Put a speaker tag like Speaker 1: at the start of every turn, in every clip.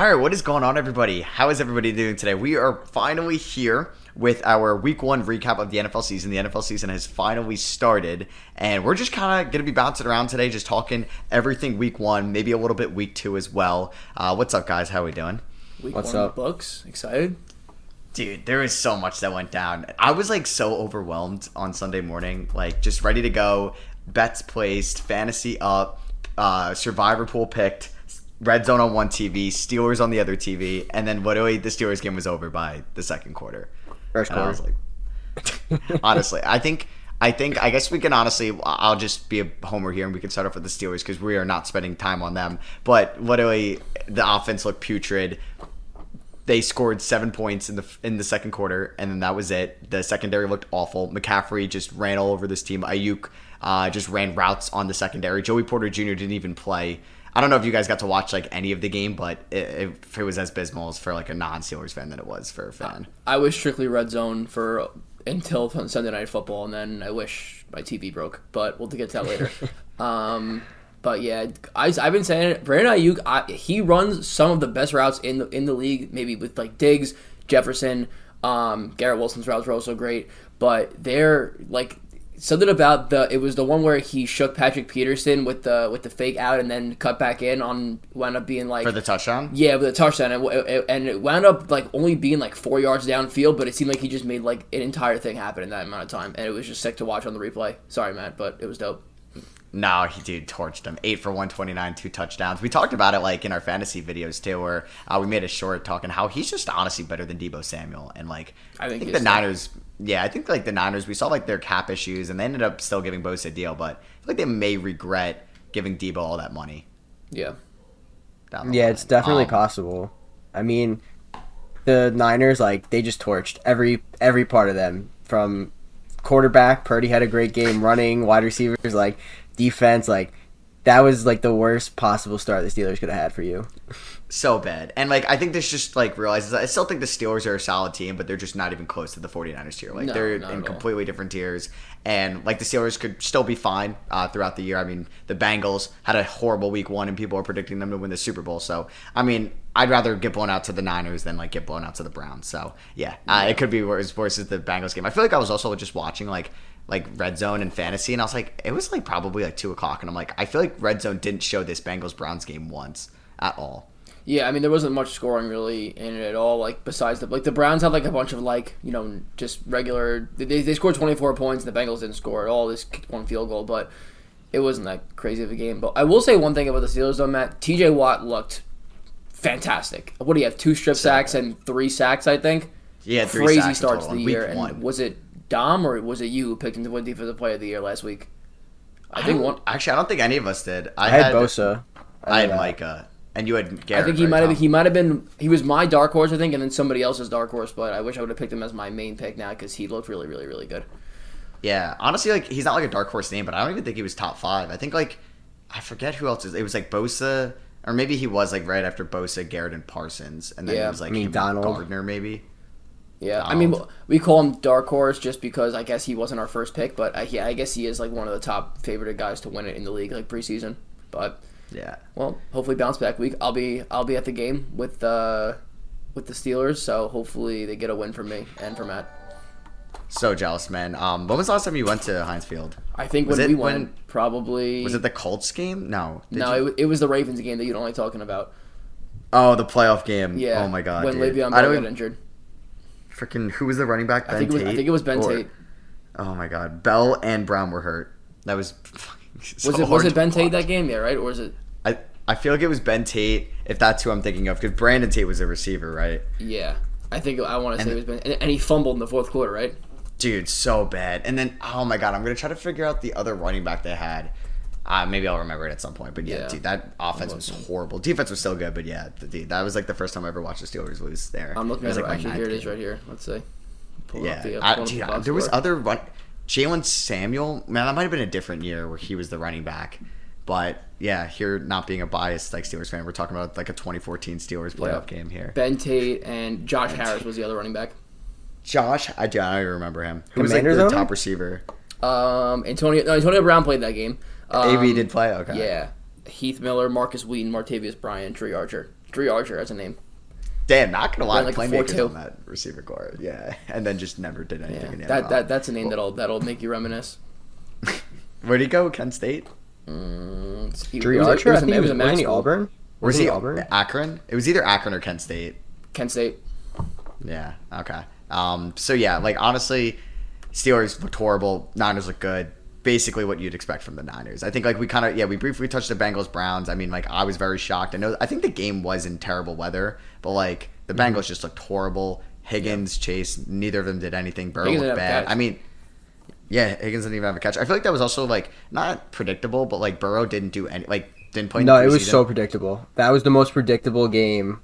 Speaker 1: All right, what is going on, everybody? How is everybody doing today? We are finally here with our week one recap of the NFL season. The NFL season has finally started, and we're just kind of going to be bouncing around today, just talking everything week one, maybe a little bit week two as well. Uh, what's up, guys? How are we doing?
Speaker 2: Week
Speaker 3: What's
Speaker 2: one
Speaker 3: up?
Speaker 2: Books excited.
Speaker 1: Dude, there was so much that went down. I was like so overwhelmed on Sunday morning, like just ready to go. Bets placed, fantasy up, uh, survivor pool picked, red zone on one TV, Steelers on the other TV, and then literally the Steelers game was over by the second quarter.
Speaker 3: First
Speaker 1: And I was like, honestly, I think, I think, I guess we can honestly, I'll just be a homer here and we can start off with the Steelers because we are not spending time on them. But literally, the offense looked putrid they scored seven points in the in the second quarter, and then that was it. The secondary looked awful. McCaffrey just ran all over this team. Aiyuk uh, just ran routes on the secondary. Joey Porter Jr. didn't even play. I don't know if you guys got to watch like any of the game, but it, if it was as abysmal as for like a non-Steelers fan than it was for a fan.
Speaker 2: I was strictly red zone for until Sunday night football, and then I wish my TV broke. But we'll get to that later. um, but yeah, I, I've been saying it. Brandon Aiyuk, I, he runs some of the best routes in the in the league. Maybe with like Diggs, Jefferson, um, Garrett Wilson's routes were also great. But they're like something about the it was the one where he shook Patrick Peterson with the with the fake out and then cut back in on wound up being like
Speaker 1: For the touchdown,
Speaker 2: yeah, with the touchdown, and it, and it wound up like only being like four yards downfield, but it seemed like he just made like an entire thing happen in that amount of time, and it was just sick to watch on the replay. Sorry, Matt, but it was dope.
Speaker 1: No, he dude torched him. Eight for one twenty nine, two touchdowns. We talked about it like in our fantasy videos too, where uh, we made a short talking how he's just honestly better than Deebo Samuel, and like
Speaker 2: I think he
Speaker 1: the
Speaker 2: Niners.
Speaker 1: Niners. Yeah, I think like the Niners. We saw like their cap issues, and they ended up still giving Bosa a deal, but I feel like they may regret giving Deebo all that money.
Speaker 2: Yeah,
Speaker 3: Yeah,
Speaker 1: line.
Speaker 3: it's definitely
Speaker 1: Um,
Speaker 3: possible. I mean, the Niners like they just torched every every part of them from quarterback. Purdy had a great game running, wide receivers like defense like that was like the worst possible start the Steelers could have had for you.
Speaker 1: So bad. And like I think this just like realizes I still think the Steelers are a solid team, but they're just not even close to the 49ers tier. Like
Speaker 2: No,
Speaker 1: they're in completely different tiers. And like the Steelers could still be fine uh, throughout the year. I mean, the Bengals had a horrible week one and people are predicting them to win the Super Bowl. So I mean, I'd rather get blown out to the Niners than like get blown out to the Browns. So yeah, uh, it could be worse as the Bengals game. I feel like I was also just watching like like red zone and fantasy and I was like it was like probably like two o'clock and I'm like I feel like red zone didn't show this Bengals Browns game once at all.
Speaker 2: Yeah. I mean, there wasn't much scoring really in it at all. Like besides the like the Browns had like a bunch of like you know just regular. They, they scored twenty four points. and The Bengals didn't score at all. This kicked one field goal, but it wasn't that crazy of a game. But I will say one thing about the Steelers though, Matt. T.J. Watt looked fantastic. What do you have? Two strip sacks and three sacks, I think.
Speaker 1: Yeah, three
Speaker 2: crazy
Speaker 1: sacks in
Speaker 2: to
Speaker 1: total
Speaker 2: the year. And
Speaker 1: one.
Speaker 2: was it Dom or was it you who picked him to win Defensive Player of the Year last week? I,
Speaker 1: I
Speaker 2: think one.
Speaker 1: Actually, I don't think any of us did. I,
Speaker 3: I had Bosa.
Speaker 1: I had
Speaker 3: know that.
Speaker 1: Uh, Micah, and you had Garrett.
Speaker 2: I think he
Speaker 1: right,
Speaker 2: might have
Speaker 1: Tom?
Speaker 2: he might have been he was my dark horse I think and then somebody else's dark horse but I wish I would have picked him as my main pick now because he looked really really really good.
Speaker 1: Yeah, honestly, like he's not like a dark horse name, but I don't even think he was top five. I think like I forget who else is. It was like Bosa, or maybe he was like right after Bosa, Garrett, and Parsons, and then
Speaker 2: Yeah,
Speaker 1: it was like
Speaker 3: I mean, Donald.
Speaker 1: Gardner, maybe.
Speaker 2: Yeah, I mean we call him dark horse just because I guess he wasn't our first pick but uh, I, yeah I guess he is like one of the top favorite guys to win it in the league like preseason. But
Speaker 1: Yeah,
Speaker 2: well, hopefully bounce back week. I'll be I'll be at the game with uh with the Steelers so hopefully they get a win from me and from Matt.
Speaker 1: so jealous, man. Um, when was the last time you went to Heinz Field?
Speaker 2: I think
Speaker 1: Was
Speaker 2: when
Speaker 1: it
Speaker 2: we went
Speaker 1: when-
Speaker 2: probably
Speaker 1: Was it the Colts game? No,
Speaker 2: no
Speaker 1: you-
Speaker 2: it, it was the Ravens game that you're only talking about.
Speaker 1: oh, the playoff game.
Speaker 2: Yeah.
Speaker 1: Oh my god.
Speaker 2: When
Speaker 1: dude.
Speaker 2: Le'Veon Bell
Speaker 1: don't
Speaker 2: got
Speaker 1: even
Speaker 2: injured.
Speaker 1: freaking. Who was the running back? Ben
Speaker 2: I think it was
Speaker 1: Tate?
Speaker 2: I think it was Ben
Speaker 1: Or-
Speaker 2: Tate.
Speaker 1: Oh my god, Bell and Brown were hurt. That was. so
Speaker 2: Was it was it Ben Tate that game? Yeah, right? Or was it?
Speaker 1: I feel like it was Ben Tate, if that's who I'm thinking of, because Brandon Tate was a receiver, right?
Speaker 2: Yeah, I think I want to say it was Ben, and, and he fumbled in the fourth quarter, right?
Speaker 1: Dude, so bad. And then, oh my god, I'm gonna try to figure out the other running back they had. Uh, maybe I'll remember it at some point. But yeah,
Speaker 2: Yeah.
Speaker 1: dude, that offense was horrible. Defense was still good, but yeah, the, dude, that was like the first time I ever watched the Steelers lose there.
Speaker 2: I'm looking at it.
Speaker 1: like my
Speaker 2: Actually, here it is, right here. Let's see. Pull
Speaker 1: Yeah,
Speaker 2: up the,
Speaker 1: I-
Speaker 2: the
Speaker 1: dude,
Speaker 2: box
Speaker 1: there was
Speaker 2: score.
Speaker 1: other run. Jaylen Samuel, man, that might have been a different year where he was the running back. But yeah, here not being a biased like Steelers fan, we're talking about like a 2014 Steelers playoff
Speaker 2: Yeah.
Speaker 1: game here.
Speaker 2: Ben Tate and Josh Harris was the other running back.
Speaker 1: Josh, I, I don't even remember him. Who was like the
Speaker 3: owner?
Speaker 1: top receiver?
Speaker 2: Um, Antonio no, Antonio Brown played that game. Um,
Speaker 1: AB did play. Okay.
Speaker 2: Yeah, Heath Miller, Markus Wheaton, Martavis Bryant, Trey Archer. Dri Archer as a name.
Speaker 1: Damn, not gonna lie,
Speaker 2: Ran like
Speaker 1: playmakers
Speaker 2: 4-2.
Speaker 1: on that receiver core, yeah, and then just never did anything
Speaker 2: Yeah,
Speaker 1: in the
Speaker 2: that, that that's a name that'll that'll make you reminisce.
Speaker 1: Where'd he go? Kent State?
Speaker 2: Mm, he-
Speaker 3: Dre
Speaker 2: it was a-
Speaker 3: Archer,
Speaker 2: it
Speaker 3: I
Speaker 2: was a-
Speaker 3: think
Speaker 2: it was
Speaker 3: was,
Speaker 2: a
Speaker 3: wasn't he
Speaker 2: school.
Speaker 3: Auburn?
Speaker 1: Was
Speaker 3: he
Speaker 1: he
Speaker 3: Auburn?
Speaker 1: Akron? It was either Akron or Kent State.
Speaker 2: Kent State.
Speaker 1: Yeah. Okay. Um. So yeah, like honestly, Steelers looked horrible. Niners look good. Basically, what you'd expect from the Niners. I think like we kind of yeah we briefly touched the Bengals Browns. I mean like I was very shocked. I know I think the game was in terrible weather, but like the
Speaker 2: Mm-hmm.
Speaker 1: Bengals just looked horrible. Higgins, Chase, neither of them did anything. Burrow
Speaker 2: Higgins
Speaker 1: looked
Speaker 2: didn't have a
Speaker 1: bad.
Speaker 2: catch.
Speaker 1: I mean. Yeah, Higgins didn't even have a catch. I feel like that was also like not predictable, but like Burrow didn't do any like didn't play.
Speaker 3: No, it was so predictable. That was the most predictable game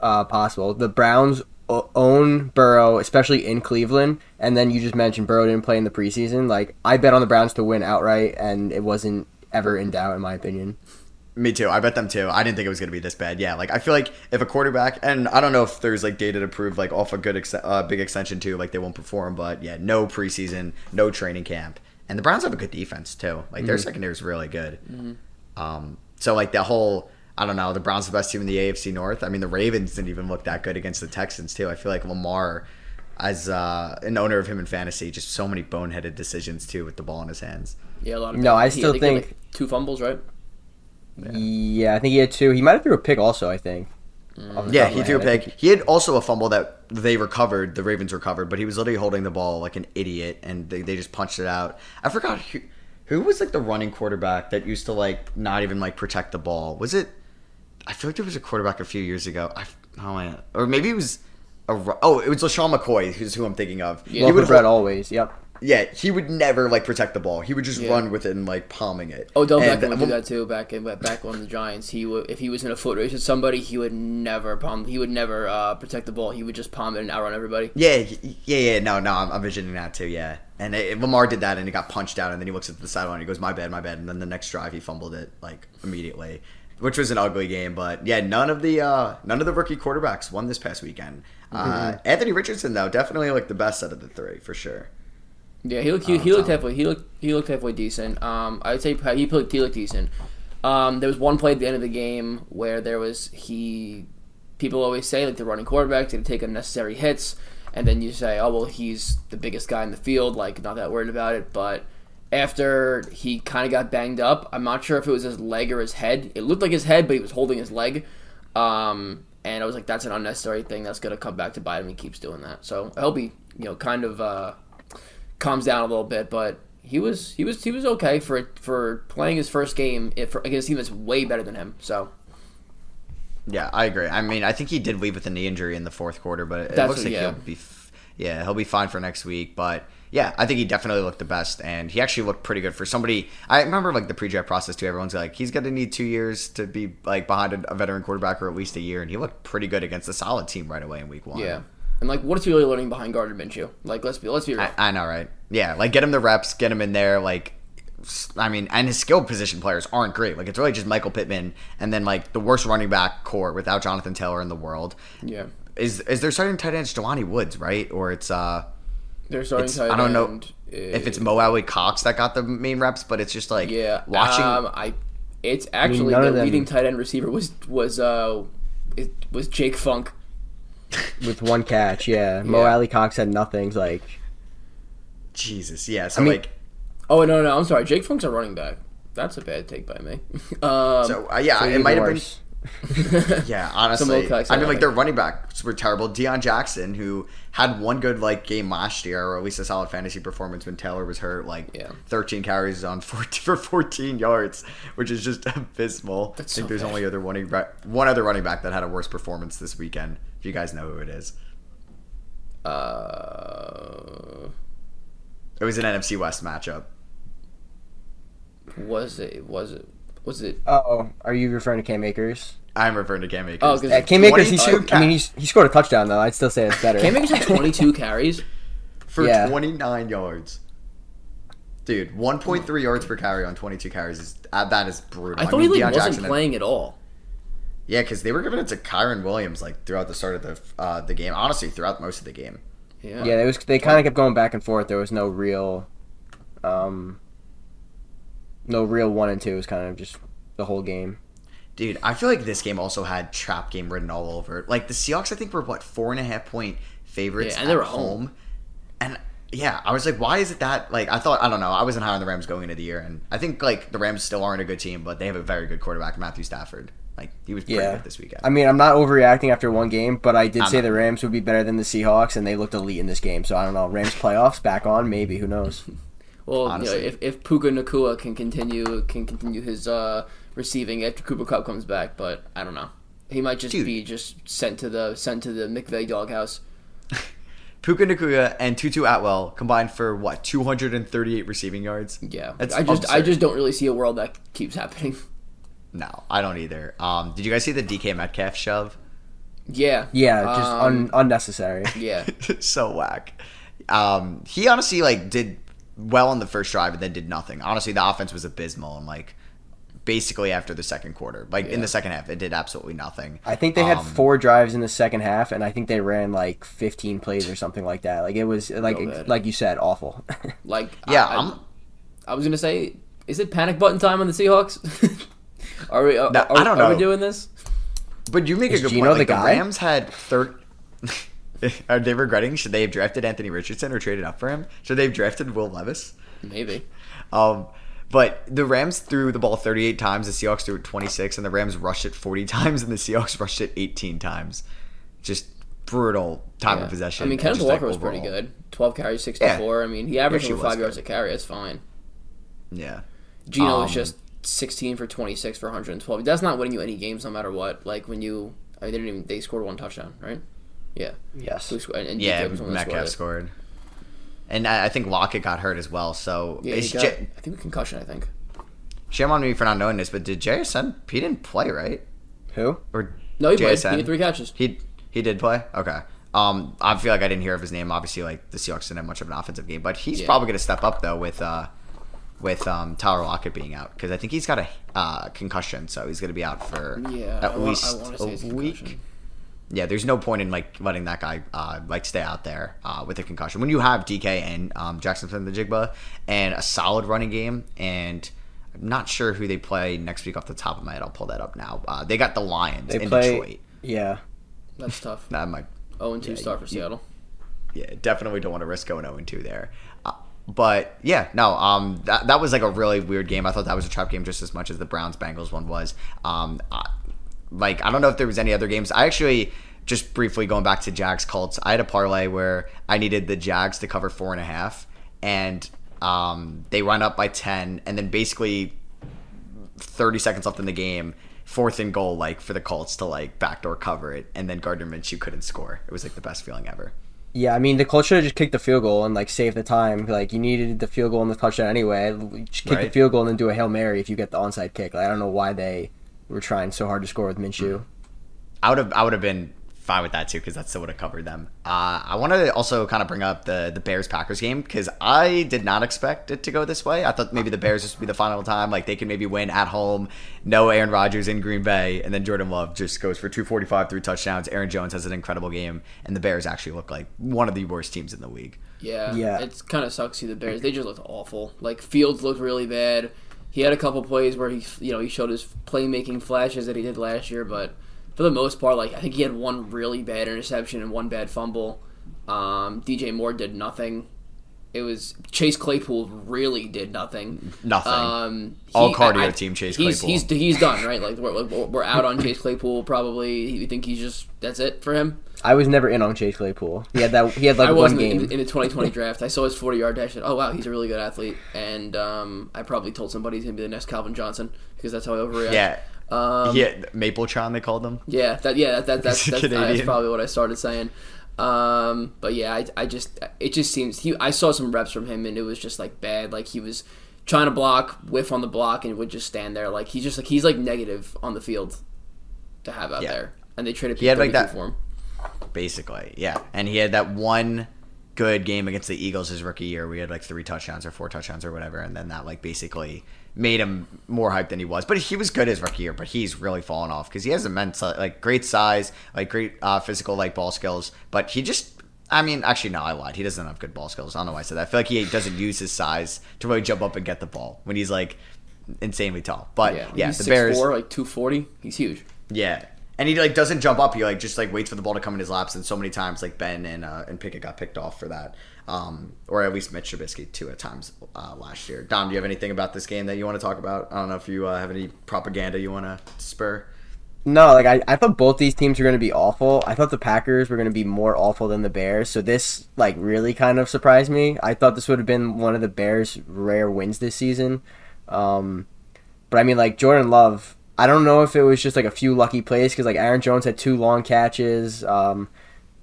Speaker 3: uh, possible. The Browns own Burrow, especially in Cleveland, and then you just mentioned Burrow didn't play in the preseason. Like I bet on the Browns to win outright, and it wasn't ever in doubt, in my opinion.
Speaker 1: Me too. I bet them too. I didn't think it was going to be this bad. Yeah, like I feel like if a quarterback, and I don't know if there's like data to prove like off a good ex- uh, big extension too, like they won't perform. But yeah, no preseason, no training camp, and the Browns have a good defense too. Like their secondary is really good. Um, so like the whole, I don't know, the Browns are the best team in the AFC North. I mean, the Ravens didn't even look that good against the Texans too. I feel like Lamar, as uh, an owner of him in fantasy, just so many boneheaded decisions too with the ball in his hands.
Speaker 2: Yeah, a lot of.
Speaker 3: No, I still
Speaker 2: he
Speaker 3: think-
Speaker 2: like, two fumbles, right?
Speaker 3: Yeah. I think he had two. He might have threw a pick also. I think. Mm. off
Speaker 1: Yeah, he threw a
Speaker 3: head. I
Speaker 1: pick. He had also a fumble that they recovered. The Ravens recovered, but he was literally holding the ball like an idiot, and they, they just punched it out. I forgot who who was like the running quarterback that used to like not even like protect the ball. Was it? I feel like there was a quarterback a few years ago. I oh man, or maybe it was. A, oh, it was LeSean McCoy, who's who I'm thinking of.
Speaker 2: Yeah.
Speaker 3: Love
Speaker 1: he would
Speaker 3: for Brett always. Yep.
Speaker 1: Yeah, he would never like protect the ball. He would just
Speaker 2: Yeah.
Speaker 1: run with it and like palming it.
Speaker 2: Oh,
Speaker 1: And-
Speaker 2: Beckham would do that too. Back in back on the Giants, he would if he was in a foot race with somebody, he would never palm. He would never uh, protect the ball. He would just palm it and outrun everybody.
Speaker 1: Yeah, yeah, yeah. No, no, I'm, I'm visioning that too. Yeah, and it, Lamar did that, and he got punched out, and then he looks at the sideline, and he goes, "My bad, my bad," and then the next drive he fumbled it like immediately, which was an ugly game. But yeah, none of the uh, none of the rookie quarterbacks won this past weekend. Uh, Anthony Richardson though, definitely like the best out of the three for sure.
Speaker 2: Yeah, he looked he, he looked halfway he looked he looked halfway decent. Um, I'd say he looked he looked decent. Um, there was one play at the end of the game where there was he. People always say like the running quarterback didn't take unnecessary hits, and then you say, oh well, he's the biggest guy in the field, like not that worried about it. But after he kind of got banged up, I'm not sure if it was his leg or his head. It looked like his head, but he was holding his leg. Um, and I was like, that's an unnecessary thing that's gonna come back to bite him. He keeps doing that, so I hope he, you know, kind of. Uh, calms down a little bit, but he was he was he was okay for for playing his first game eh, if, against a team that's way better than him. So
Speaker 1: Yeah, I agree. I mean, I think he did leave with a knee injury in the fourth quarter, but it
Speaker 2: That's
Speaker 1: looks
Speaker 2: what-
Speaker 1: like
Speaker 2: yeah.
Speaker 1: he'll be, f- yeah, he'll be fine for next week. But yeah, I think he definitely looked the best, and he actually looked pretty good for somebody. I remember like the pre-draft process too. Everyone's like, he's going to need two years to be like behind a veteran quarterback, or at least a year, and he looked pretty good against a solid team right away in week one.
Speaker 2: yeah, and like what is he really learning behind Gardner Minshew? Like let's be let's be real.
Speaker 1: I, I know, right? Yeah, like get him the reps, get him in there. Like, I mean, and his skill position players aren't great. Like, it's really just Michael Pittman, and then like the worst running back core without Jonathan Taylor in the world.
Speaker 2: yeah,
Speaker 1: Is is there starting tight end Jelani Woods, right? Or it's uh,
Speaker 2: they're starting
Speaker 1: it's,
Speaker 2: tight
Speaker 1: I don't know
Speaker 2: end,
Speaker 1: if it's Mo Alie-Cox that got the main reps, but it's just like
Speaker 2: yeah
Speaker 1: watching.
Speaker 2: Um, I it's actually
Speaker 3: none
Speaker 2: the
Speaker 3: them-
Speaker 2: leading tight end receiver was was uh it was Jake Funk.
Speaker 3: With one catch, yeah. Mo
Speaker 2: Yeah.
Speaker 3: Alie-Cox had nothing. Like
Speaker 1: Jesus, yeah. So
Speaker 3: I mean-
Speaker 1: like,
Speaker 2: Oh no no I'm sorry Jake Funk's a running back. That's a bad take by me. um,
Speaker 1: so uh, yeah,
Speaker 3: so
Speaker 1: it might have been. Yeah, honestly, I mean, like
Speaker 2: think.
Speaker 1: their running backs were terrible. Deon Jackson, who had one good like game last year, or at least a solid fantasy performance when Taylor was hurt, like
Speaker 2: Yeah.
Speaker 1: 13 carries on 14 for 14 yards, which is just abysmal.
Speaker 2: That's
Speaker 1: I think
Speaker 2: so
Speaker 1: there's
Speaker 2: bad.
Speaker 1: only other running back, one other running back that had a worse performance this weekend. If you guys know who it is,
Speaker 2: uh,
Speaker 1: it was an NFC West matchup.
Speaker 2: was it was it was it
Speaker 3: Oh, are you referring to Cam Akers?
Speaker 1: I'm referring to Cam Akers.
Speaker 2: Oh, 'cause
Speaker 3: Uh, Cam Akers, he
Speaker 1: 22
Speaker 3: scored, I mean, he's, he scored a touchdown though. I'd still say it's better.
Speaker 2: Cam Akers had 22 carries.
Speaker 1: for
Speaker 3: yeah.
Speaker 1: 29 yards. Dude, 1.3 yards per carry on 22 carries is uh, that is brutal.
Speaker 2: I thought
Speaker 1: mean,
Speaker 2: he like wasn't
Speaker 1: Jackson had-
Speaker 2: playing at all.
Speaker 1: Yeah, because they were giving it to Kyren Williams like throughout the start of the uh, the game. Honestly, throughout most of the game.
Speaker 2: Yeah.
Speaker 3: Yeah, it was. They kind of kept going back and forth. There was no real, um, no real one and two. It was kind of just the whole game.
Speaker 1: Dude, I feel like this game also had trap game written all over it. Like the Seahawks, I think were what four and a half point favorites
Speaker 2: Yeah, and they
Speaker 1: at
Speaker 2: were home.
Speaker 1: And yeah, I was like, why is it that? Like, I thought I don't know. I wasn't high on the Rams going into the year, and I think like the Rams still aren't a good team, but they have a very good quarterback, Matthew Stafford. Like he was pretty
Speaker 3: Yeah.
Speaker 1: good this weekend.
Speaker 3: I mean, I'm not overreacting after one game, but I did
Speaker 1: I'm
Speaker 3: say
Speaker 1: not.
Speaker 3: the Rams would be better than the Seahawks, and they looked elite in this game. So I don't know. Rams playoffs back on, maybe. Who knows?
Speaker 2: Well, you know, if if Puka Nacua can continue can continue his uh, receiving after Cooper Kupp comes back, but I don't know. He might just
Speaker 1: Dude.
Speaker 2: be just sent to the sent to the McVay doghouse.
Speaker 1: Puka Nacua and Tutu Atwell combined for what 238 receiving yards.
Speaker 2: Yeah,
Speaker 1: That's
Speaker 2: I just I just don't really see a world that keeps happening.
Speaker 1: No, I don't either. Um, did you guys see the DK Metcalf shove?
Speaker 2: Yeah,
Speaker 3: Yeah, just
Speaker 2: Um,
Speaker 3: un- unnecessary.
Speaker 2: yeah.
Speaker 1: so whack. Um, he honestly like did well on the first drive and then did nothing. Honestly, the offense was abysmal and like basically after the second quarter, like in the second half, it did absolutely nothing.
Speaker 3: I think they had
Speaker 1: Um,
Speaker 3: four drives in the second half, and I think they ran like 15 plays or something like that. Like it was like like you said, awful.
Speaker 2: Like
Speaker 1: Yeah,
Speaker 2: I,
Speaker 1: I'm-
Speaker 2: I, was gonna say, is it panic button time on the Seahawks? are we? Are,
Speaker 1: No,
Speaker 2: are,
Speaker 1: I don't know.
Speaker 2: Are we
Speaker 1: know.
Speaker 2: doing this?
Speaker 1: But you make
Speaker 3: Is
Speaker 1: a good
Speaker 3: Geno
Speaker 1: point.
Speaker 3: the
Speaker 1: Like, the,
Speaker 3: guy?
Speaker 1: Rams had third. Are they regretting? Should they have drafted Anthony Richardson or traded up for him? Should they have drafted Will Levis?
Speaker 2: Maybe.
Speaker 1: Um, but the Rams threw the ball 38 times. The Seahawks threw it 26, and the Rams rushed it 40 times, and the Seahawks rushed it 18 times. Just brutal time
Speaker 2: Yeah.
Speaker 1: of possession.
Speaker 2: I mean, Kenneth
Speaker 1: just, like,
Speaker 2: Walker was pretty good. Twelve carries, sixty-four. I mean, he averaged
Speaker 1: she
Speaker 2: over
Speaker 1: was
Speaker 2: five yards
Speaker 1: good.
Speaker 2: a carry. That's fine.
Speaker 1: Yeah.
Speaker 2: Geno was
Speaker 1: Um,
Speaker 2: just sixteen for twenty-six for one hundred and twelve. That's not winning you any games, no matter what. Like when you, I mean, they didn't even they scored one touchdown, right? Yeah.
Speaker 3: yes.
Speaker 2: Who scored- And, and
Speaker 1: Yeah,
Speaker 2: DK was the one that
Speaker 1: Metcalf
Speaker 2: scored
Speaker 1: scored. And I, I think Lockett got hurt as well. So
Speaker 2: Yeah, got,
Speaker 1: J-
Speaker 2: I think a concussion. I think.
Speaker 1: shame on me for not knowing this, but did JSN? He didn't play, right?
Speaker 3: Who?
Speaker 1: Or
Speaker 2: No, he played.
Speaker 1: JSN?
Speaker 2: He had three catches.
Speaker 1: He he did play. Okay. Um, I feel like I didn't hear of his name. Obviously, like the Seahawks didn't have much of an offensive game, but he's
Speaker 2: Yeah.
Speaker 1: probably going to step up though with uh with um Tyler Lockett being out because I think he's got a uh, concussion, so he's going to be out for
Speaker 2: Yeah,
Speaker 1: at
Speaker 2: I
Speaker 1: least
Speaker 2: wanna
Speaker 1: a
Speaker 2: a
Speaker 1: week.
Speaker 2: Concussion.
Speaker 1: Yeah, there's no point in like letting that guy uh, like stay out there uh, with a concussion when you have DK and um, Jackson Smith-Njigba and a solid running game. And I'm not sure who they play next week off the top of my head. I'll pull that up now. Uh, they got the Lions
Speaker 3: They
Speaker 1: in
Speaker 3: play.
Speaker 1: Detroit.
Speaker 3: Yeah.
Speaker 2: That's tough.
Speaker 1: That might
Speaker 2: Oh, and two
Speaker 1: Yeah,
Speaker 2: star for
Speaker 1: you-
Speaker 2: Seattle.
Speaker 1: yeah, definitely don't want to risk going 0 and 2 there. Uh, but yeah, no, um, that, that was like a really weird game. I thought that was a trap game just as much as the Browns Bengals one was. Um, I, like I don't know if there was any other games. I actually just briefly going back to Jags Colts. I had a parlay where I needed the Jags to cover four and a half, and um, they run up by ten, and then basically 30 seconds left in the game, fourth and goal, like for the Colts to like backdoor cover it, and then Gardner Minshew couldn't score. It was like the best feeling ever.
Speaker 3: Yeah, I mean, the Colts should have just kicked the field goal and like saved the time. Like you needed the field goal and the touchdown anyway. Just kick the field goal and then do a hail mary if you get the onside kick. Like, I don't know why they were trying so hard to score with Minshew.
Speaker 1: I would have I would have been fine with that too because that still would have covered them. Uh, I want to also kind of bring up the the Bears Packers game because I did not expect it to go this way. I thought maybe the Bears this would be the final time, like they can maybe win at home, no Aaron Rodgers in Green Bay, and then Jordan Love just goes for 245, three touchdowns. Aaron Jones has an incredible game, and the Bears actually look like one of the worst teams in the league.
Speaker 2: Yeah,
Speaker 3: Yeah.
Speaker 2: It's kind of sucks to see the Bears. They just looked awful. Like Fields looked really bad. He had a couple plays where he, you know, he showed his playmaking flashes that he did last year, but for the most part, like I think he had one really bad interception and one bad fumble. Um, DJ Moore did nothing. It was Chase Claypool really did nothing.
Speaker 1: Nothing.
Speaker 2: Um,
Speaker 1: All cardio team Chase
Speaker 2: he's,
Speaker 1: Claypool.
Speaker 2: He's he's done right. Like we're, we're we're out on Chase Claypool. Probably you think he's just that's it for him.
Speaker 3: I was never in on Chase Claypool. He had that. He had like
Speaker 2: I
Speaker 3: one
Speaker 2: wasn't
Speaker 3: game.
Speaker 2: in, in the 2020 draft. I saw his 40 yard dash. And, oh wow, he's a really good athlete. And um, I probably told somebody he's gonna be the next Calvin Johnson because that's how I overreact.
Speaker 1: Yeah.
Speaker 2: Um,
Speaker 1: yeah, Mapletron they called them.
Speaker 2: yeah, that yeah, that, that that's that's, that's probably what I started saying. Um, but yeah, I, I just it just seems he I saw some reps from him and it was just like bad. Like he was trying to block, whiff on the block, and would just stand there. Like he's just like he's like negative on the field to have out
Speaker 1: Yeah.
Speaker 2: there. And they traded
Speaker 1: He had, like, that-
Speaker 2: for him.
Speaker 1: Basically, yeah. And he had that one good game against the Eagles his rookie year. We had like three touchdowns or four touchdowns or whatever, and then that like basically made him more hyped than he was. But he was good his rookie year, but he's really fallen off because he has immense like great size, like great uh, physical like ball skills, but he just. I mean, actually, no, I lied. He doesn't have good ball skills. I don't know why I said that. I feel like he doesn't use his size to really jump up and get the ball when he's like insanely tall. But
Speaker 2: Yeah,
Speaker 1: yeah,
Speaker 2: he's
Speaker 1: the
Speaker 2: 6'4",
Speaker 1: Bears.
Speaker 2: like two forty. He's huge.
Speaker 1: Yeah. And he like doesn't jump up. He like just like waits for the ball to come in his laps. And so many times like Ben and uh, and Pickett got picked off for that, um, or at least Mitch Trubisky too at times uh, last year. Dom, do you have anything about this game that you want to talk about? I don't know if you uh, have any propaganda you want to spur.
Speaker 3: No, like I, I thought both these teams were going to be awful. I thought the Packers were going to be more awful than the Bears. So this like really kind of surprised me. I thought this would have been one of the Bears' rare wins this season. Um, but I mean, like Jordan Love, I don't know if it was just like a few lucky plays because like Aaron Jones had two long catches. Um,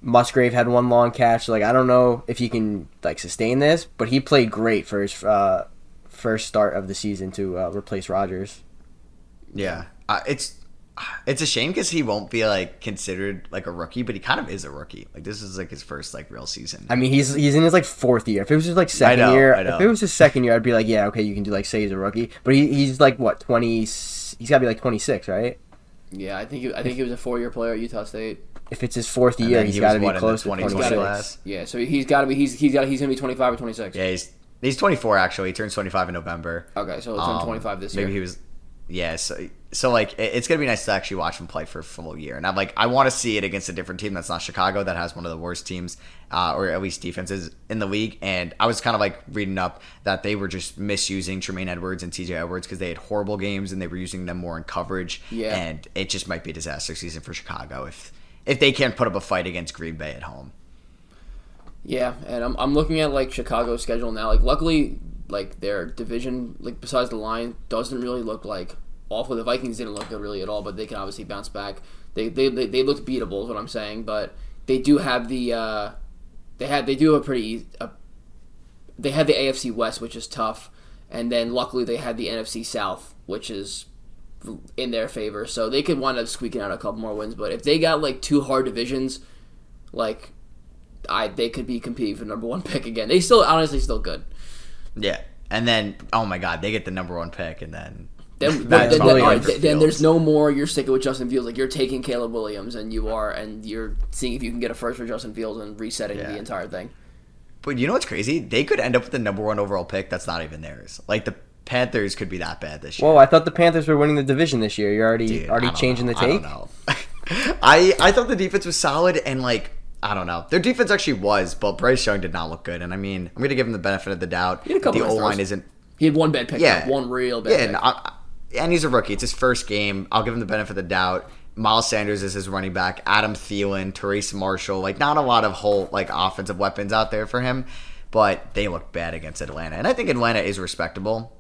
Speaker 3: Musgrave had one long catch. Like I don't know if he can like sustain this, but he played great for his uh, first start of the season to uh, replace Rodgers.
Speaker 1: Yeah, uh, it's it's a shame because he won't be like considered like a rookie, but he kind of is a rookie. Like this is like his first like real season.
Speaker 3: I mean, he's he's in his like fourth year. If it was his like second
Speaker 1: know,
Speaker 3: year,
Speaker 1: I know.
Speaker 3: if it was his second year, I'd be like, yeah, okay, you can do like say he's a rookie. But he, he's like what twenty? He's got to be like twenty six, right?
Speaker 2: Yeah, I think he, I think he was a four year player at Utah State.
Speaker 3: If it's his fourth year, he's
Speaker 1: he
Speaker 3: got to be
Speaker 1: what, in the
Speaker 3: close to
Speaker 1: 2020
Speaker 3: twenty
Speaker 1: class?
Speaker 2: Yeah, so he's got to be he's he's got he's gonna be twenty five or twenty six.
Speaker 1: yeah, he's he's 24 actually. He turns 25 in November.
Speaker 2: Okay, so he'll turn
Speaker 1: Um,
Speaker 2: twenty five this year.
Speaker 1: maybe he was. Yeah, so, so like it- it's gonna be nice to actually watch him play for a full year, and I'm like I want to see it against a different team that's not Chicago that has one of the worst teams, uh, or at least defenses in the league. And I was kind of like reading up that they were just misusing Tremaine Edmunds and T.J. Edwards because they had horrible games and they were using them more in coverage.
Speaker 2: Yeah.
Speaker 1: and it just might be a disaster season for Chicago if if they can't put up a fight against Green Bay at home.
Speaker 2: Yeah, and I'm, I'm looking at like Chicago's schedule now. Like, luckily, like their division, like besides the line, doesn't really look like awful. The Vikings didn't look good really at all, but they can obviously bounce back. They they they, they looked beatable, is what I'm saying. But they do have the uh, they had they do have a pretty a, they had the AFC West, which is tough, and then luckily they had the NFC South, which is in their favor. So they could wind up squeaking out a couple more wins. But if they got like two hard divisions, like I they could be competing for number one pick again. They still honestly still good.
Speaker 1: Yeah, and then oh my God, they get the number one pick, and then
Speaker 2: Then, then, then, right, then there's no more. You're sticking with Justin Fields. Like you're taking Caleb Williams, and you are, and you're seeing if you can get a first for Justin Fields and resetting
Speaker 1: Yeah.
Speaker 2: the entire thing.
Speaker 1: But you know what's crazy? They could end up with the number one overall pick that's not even theirs. Like the Panthers could be that bad this year.
Speaker 3: Whoa, I thought the Panthers were winning the division this year. You're already
Speaker 1: Dude,
Speaker 3: already
Speaker 1: I don't
Speaker 3: changing
Speaker 1: know.
Speaker 3: the take.
Speaker 1: I don't know. I I thought the defense was solid and like I don't know. Their defense actually was, but Bryce Young did not look good. And I mean, I'm gonna give him the benefit of the doubt.
Speaker 2: had a couple
Speaker 1: The
Speaker 2: nice
Speaker 1: O line isn't.
Speaker 2: He had one bad pick.
Speaker 1: Yeah.
Speaker 2: though, one real bad.
Speaker 1: Yeah,
Speaker 2: pick.
Speaker 1: and, I, and he's a rookie. It's his first game. I'll give him the benefit of the doubt. Miles Sanders is his running back. Adam Thielen, Terrace Marshall. Like not a lot of whole like offensive weapons out there for him, but they look bad against Atlanta. And I think Atlanta is respectable,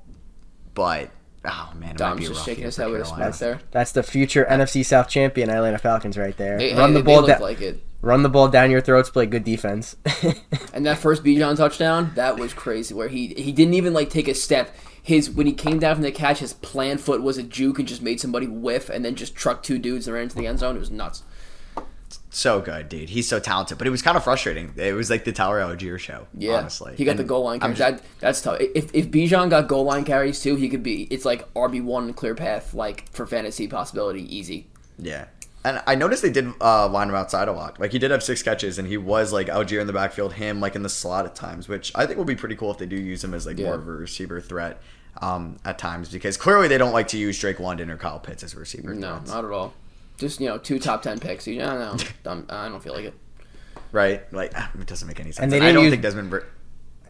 Speaker 1: but oh man, it might be
Speaker 2: just
Speaker 1: rough
Speaker 2: shaking his head with his
Speaker 1: Carolina.
Speaker 2: there.
Speaker 3: That's the future NFC South champion Atlanta Falcons right there.
Speaker 2: They,
Speaker 3: run
Speaker 2: hey,
Speaker 3: the
Speaker 2: they
Speaker 3: ball
Speaker 2: look
Speaker 3: down.
Speaker 2: like it.
Speaker 3: Run the ball down your throats. Play good defense.
Speaker 2: And that first Bijan touchdown, that was crazy. Where he he didn't even like take a step. His when he came down from the catch, his plan foot was a juke and just made somebody whiff, and then just trucked two dudes and ran into the end zone. It was nuts.
Speaker 1: So good, dude. He's so talented, but it was kind of frustrating. It was like the Tyler Allgeier show.
Speaker 2: Yeah,
Speaker 1: honestly,
Speaker 2: he got
Speaker 1: And
Speaker 2: the goal line carries.
Speaker 1: just-
Speaker 2: That that's tough. If if Bijan got goal line carries too, he could be. It's like RB one clear path, like for fantasy possibility, easy.
Speaker 1: Yeah. And I noticed they did uh, line him outside a lot. Like he did have six catches, and he was like Algier in the backfield, him like in the slot at times, which I think will be pretty cool if they do use him as like
Speaker 2: Yeah.
Speaker 1: more of a receiver threat um, at times, because clearly they don't like to use Drake London or Kyle Pitts as receiver
Speaker 2: No,
Speaker 1: threats,
Speaker 2: not at all. Just you know, two top ten picks. You know, no, I'm- I don't feel like it.
Speaker 1: right? Like ah, it doesn't make any sense.
Speaker 3: And they
Speaker 1: I
Speaker 3: didn't
Speaker 1: don't
Speaker 3: use-
Speaker 1: think Desmond. Bur-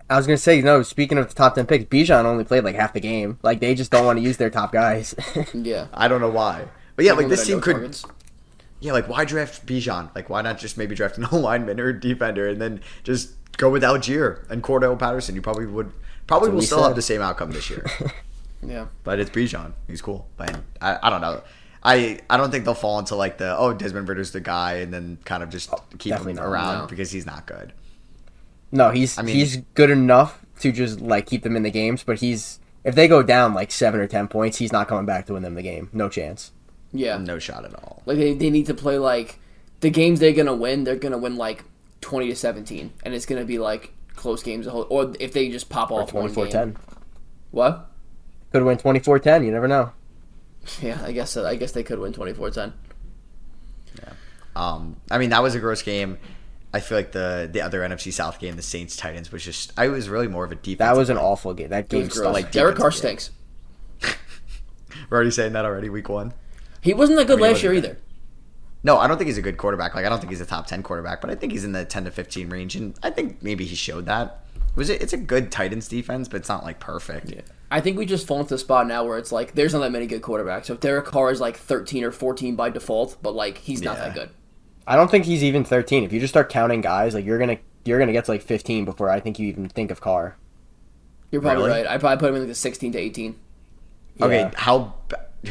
Speaker 3: I was gonna say, no. Speaking of the top ten picks, Bijan only played like half the game. Like they just don't want to use their top guys.
Speaker 2: Yeah,
Speaker 1: I don't know why, but yeah, like this team
Speaker 2: no
Speaker 1: could.
Speaker 2: targets.
Speaker 1: Yeah, like why draft Bijan? Like why not just maybe draft an O lineman or a defender and then just go with Allgeier and Cordarrelle Patterson? You probably would probably will
Speaker 3: we
Speaker 1: still have the same outcome this year.
Speaker 2: Yeah,
Speaker 1: but it's Bijan. He's cool. But I, I don't know. I, I don't think they'll fall into like the oh Desmond Ridder's the guy and then kind of just keep him
Speaker 3: not,
Speaker 1: around
Speaker 2: no.
Speaker 1: because he's not good.
Speaker 3: no, he's
Speaker 1: I mean-
Speaker 3: he's good enough to just like keep them in the games, but he's if they go down like seven or ten points, he's not coming back to win them the game. No chance.
Speaker 2: yeah.
Speaker 1: No shot at all.
Speaker 2: Like they, they need to play like the games they're gonna win. They're gonna win like twenty to seventeen, and it's gonna be like close games. The whole, or if they just pop
Speaker 3: Or
Speaker 2: off one
Speaker 3: 24
Speaker 2: game.
Speaker 3: 10.
Speaker 2: What?
Speaker 3: Could win 24 10. You never know.
Speaker 2: Yeah, I guess I guess they could win 24-10.
Speaker 1: Um, I mean that was a gross game. I feel like the the other NFC South game, the Saints Titans, was just I was really more of a defense.
Speaker 3: That was an awful game. That
Speaker 2: It
Speaker 3: game
Speaker 2: was gross.
Speaker 3: stunk.
Speaker 1: like
Speaker 2: Derek Carr
Speaker 1: game.
Speaker 2: stinks.
Speaker 1: We're already saying that already. Week one.
Speaker 2: He wasn't that good
Speaker 1: I mean,
Speaker 2: last year
Speaker 1: what-
Speaker 2: either.
Speaker 1: No, I don't think he's a good quarterback. Like I don't think he's a top ten quarterback, but I think he's in the ten to fifteen range, and I think maybe he showed that. It was it? It's a good Titans defense, but it's not like perfect.
Speaker 2: I think we just fall into the spot now where it's like there's not that many good quarterbacks. So if Derek Carr is like 13 or 14 by default, but like he's not
Speaker 1: Yeah.
Speaker 2: that good.
Speaker 3: I don't think he's even 13. If you just start counting guys, like you're gonna you're gonna get to like 15 before I think you even think of Carr.
Speaker 2: You're probably
Speaker 1: Really?
Speaker 2: right. I probably put him in like the 16 to 18.
Speaker 1: Okay, how?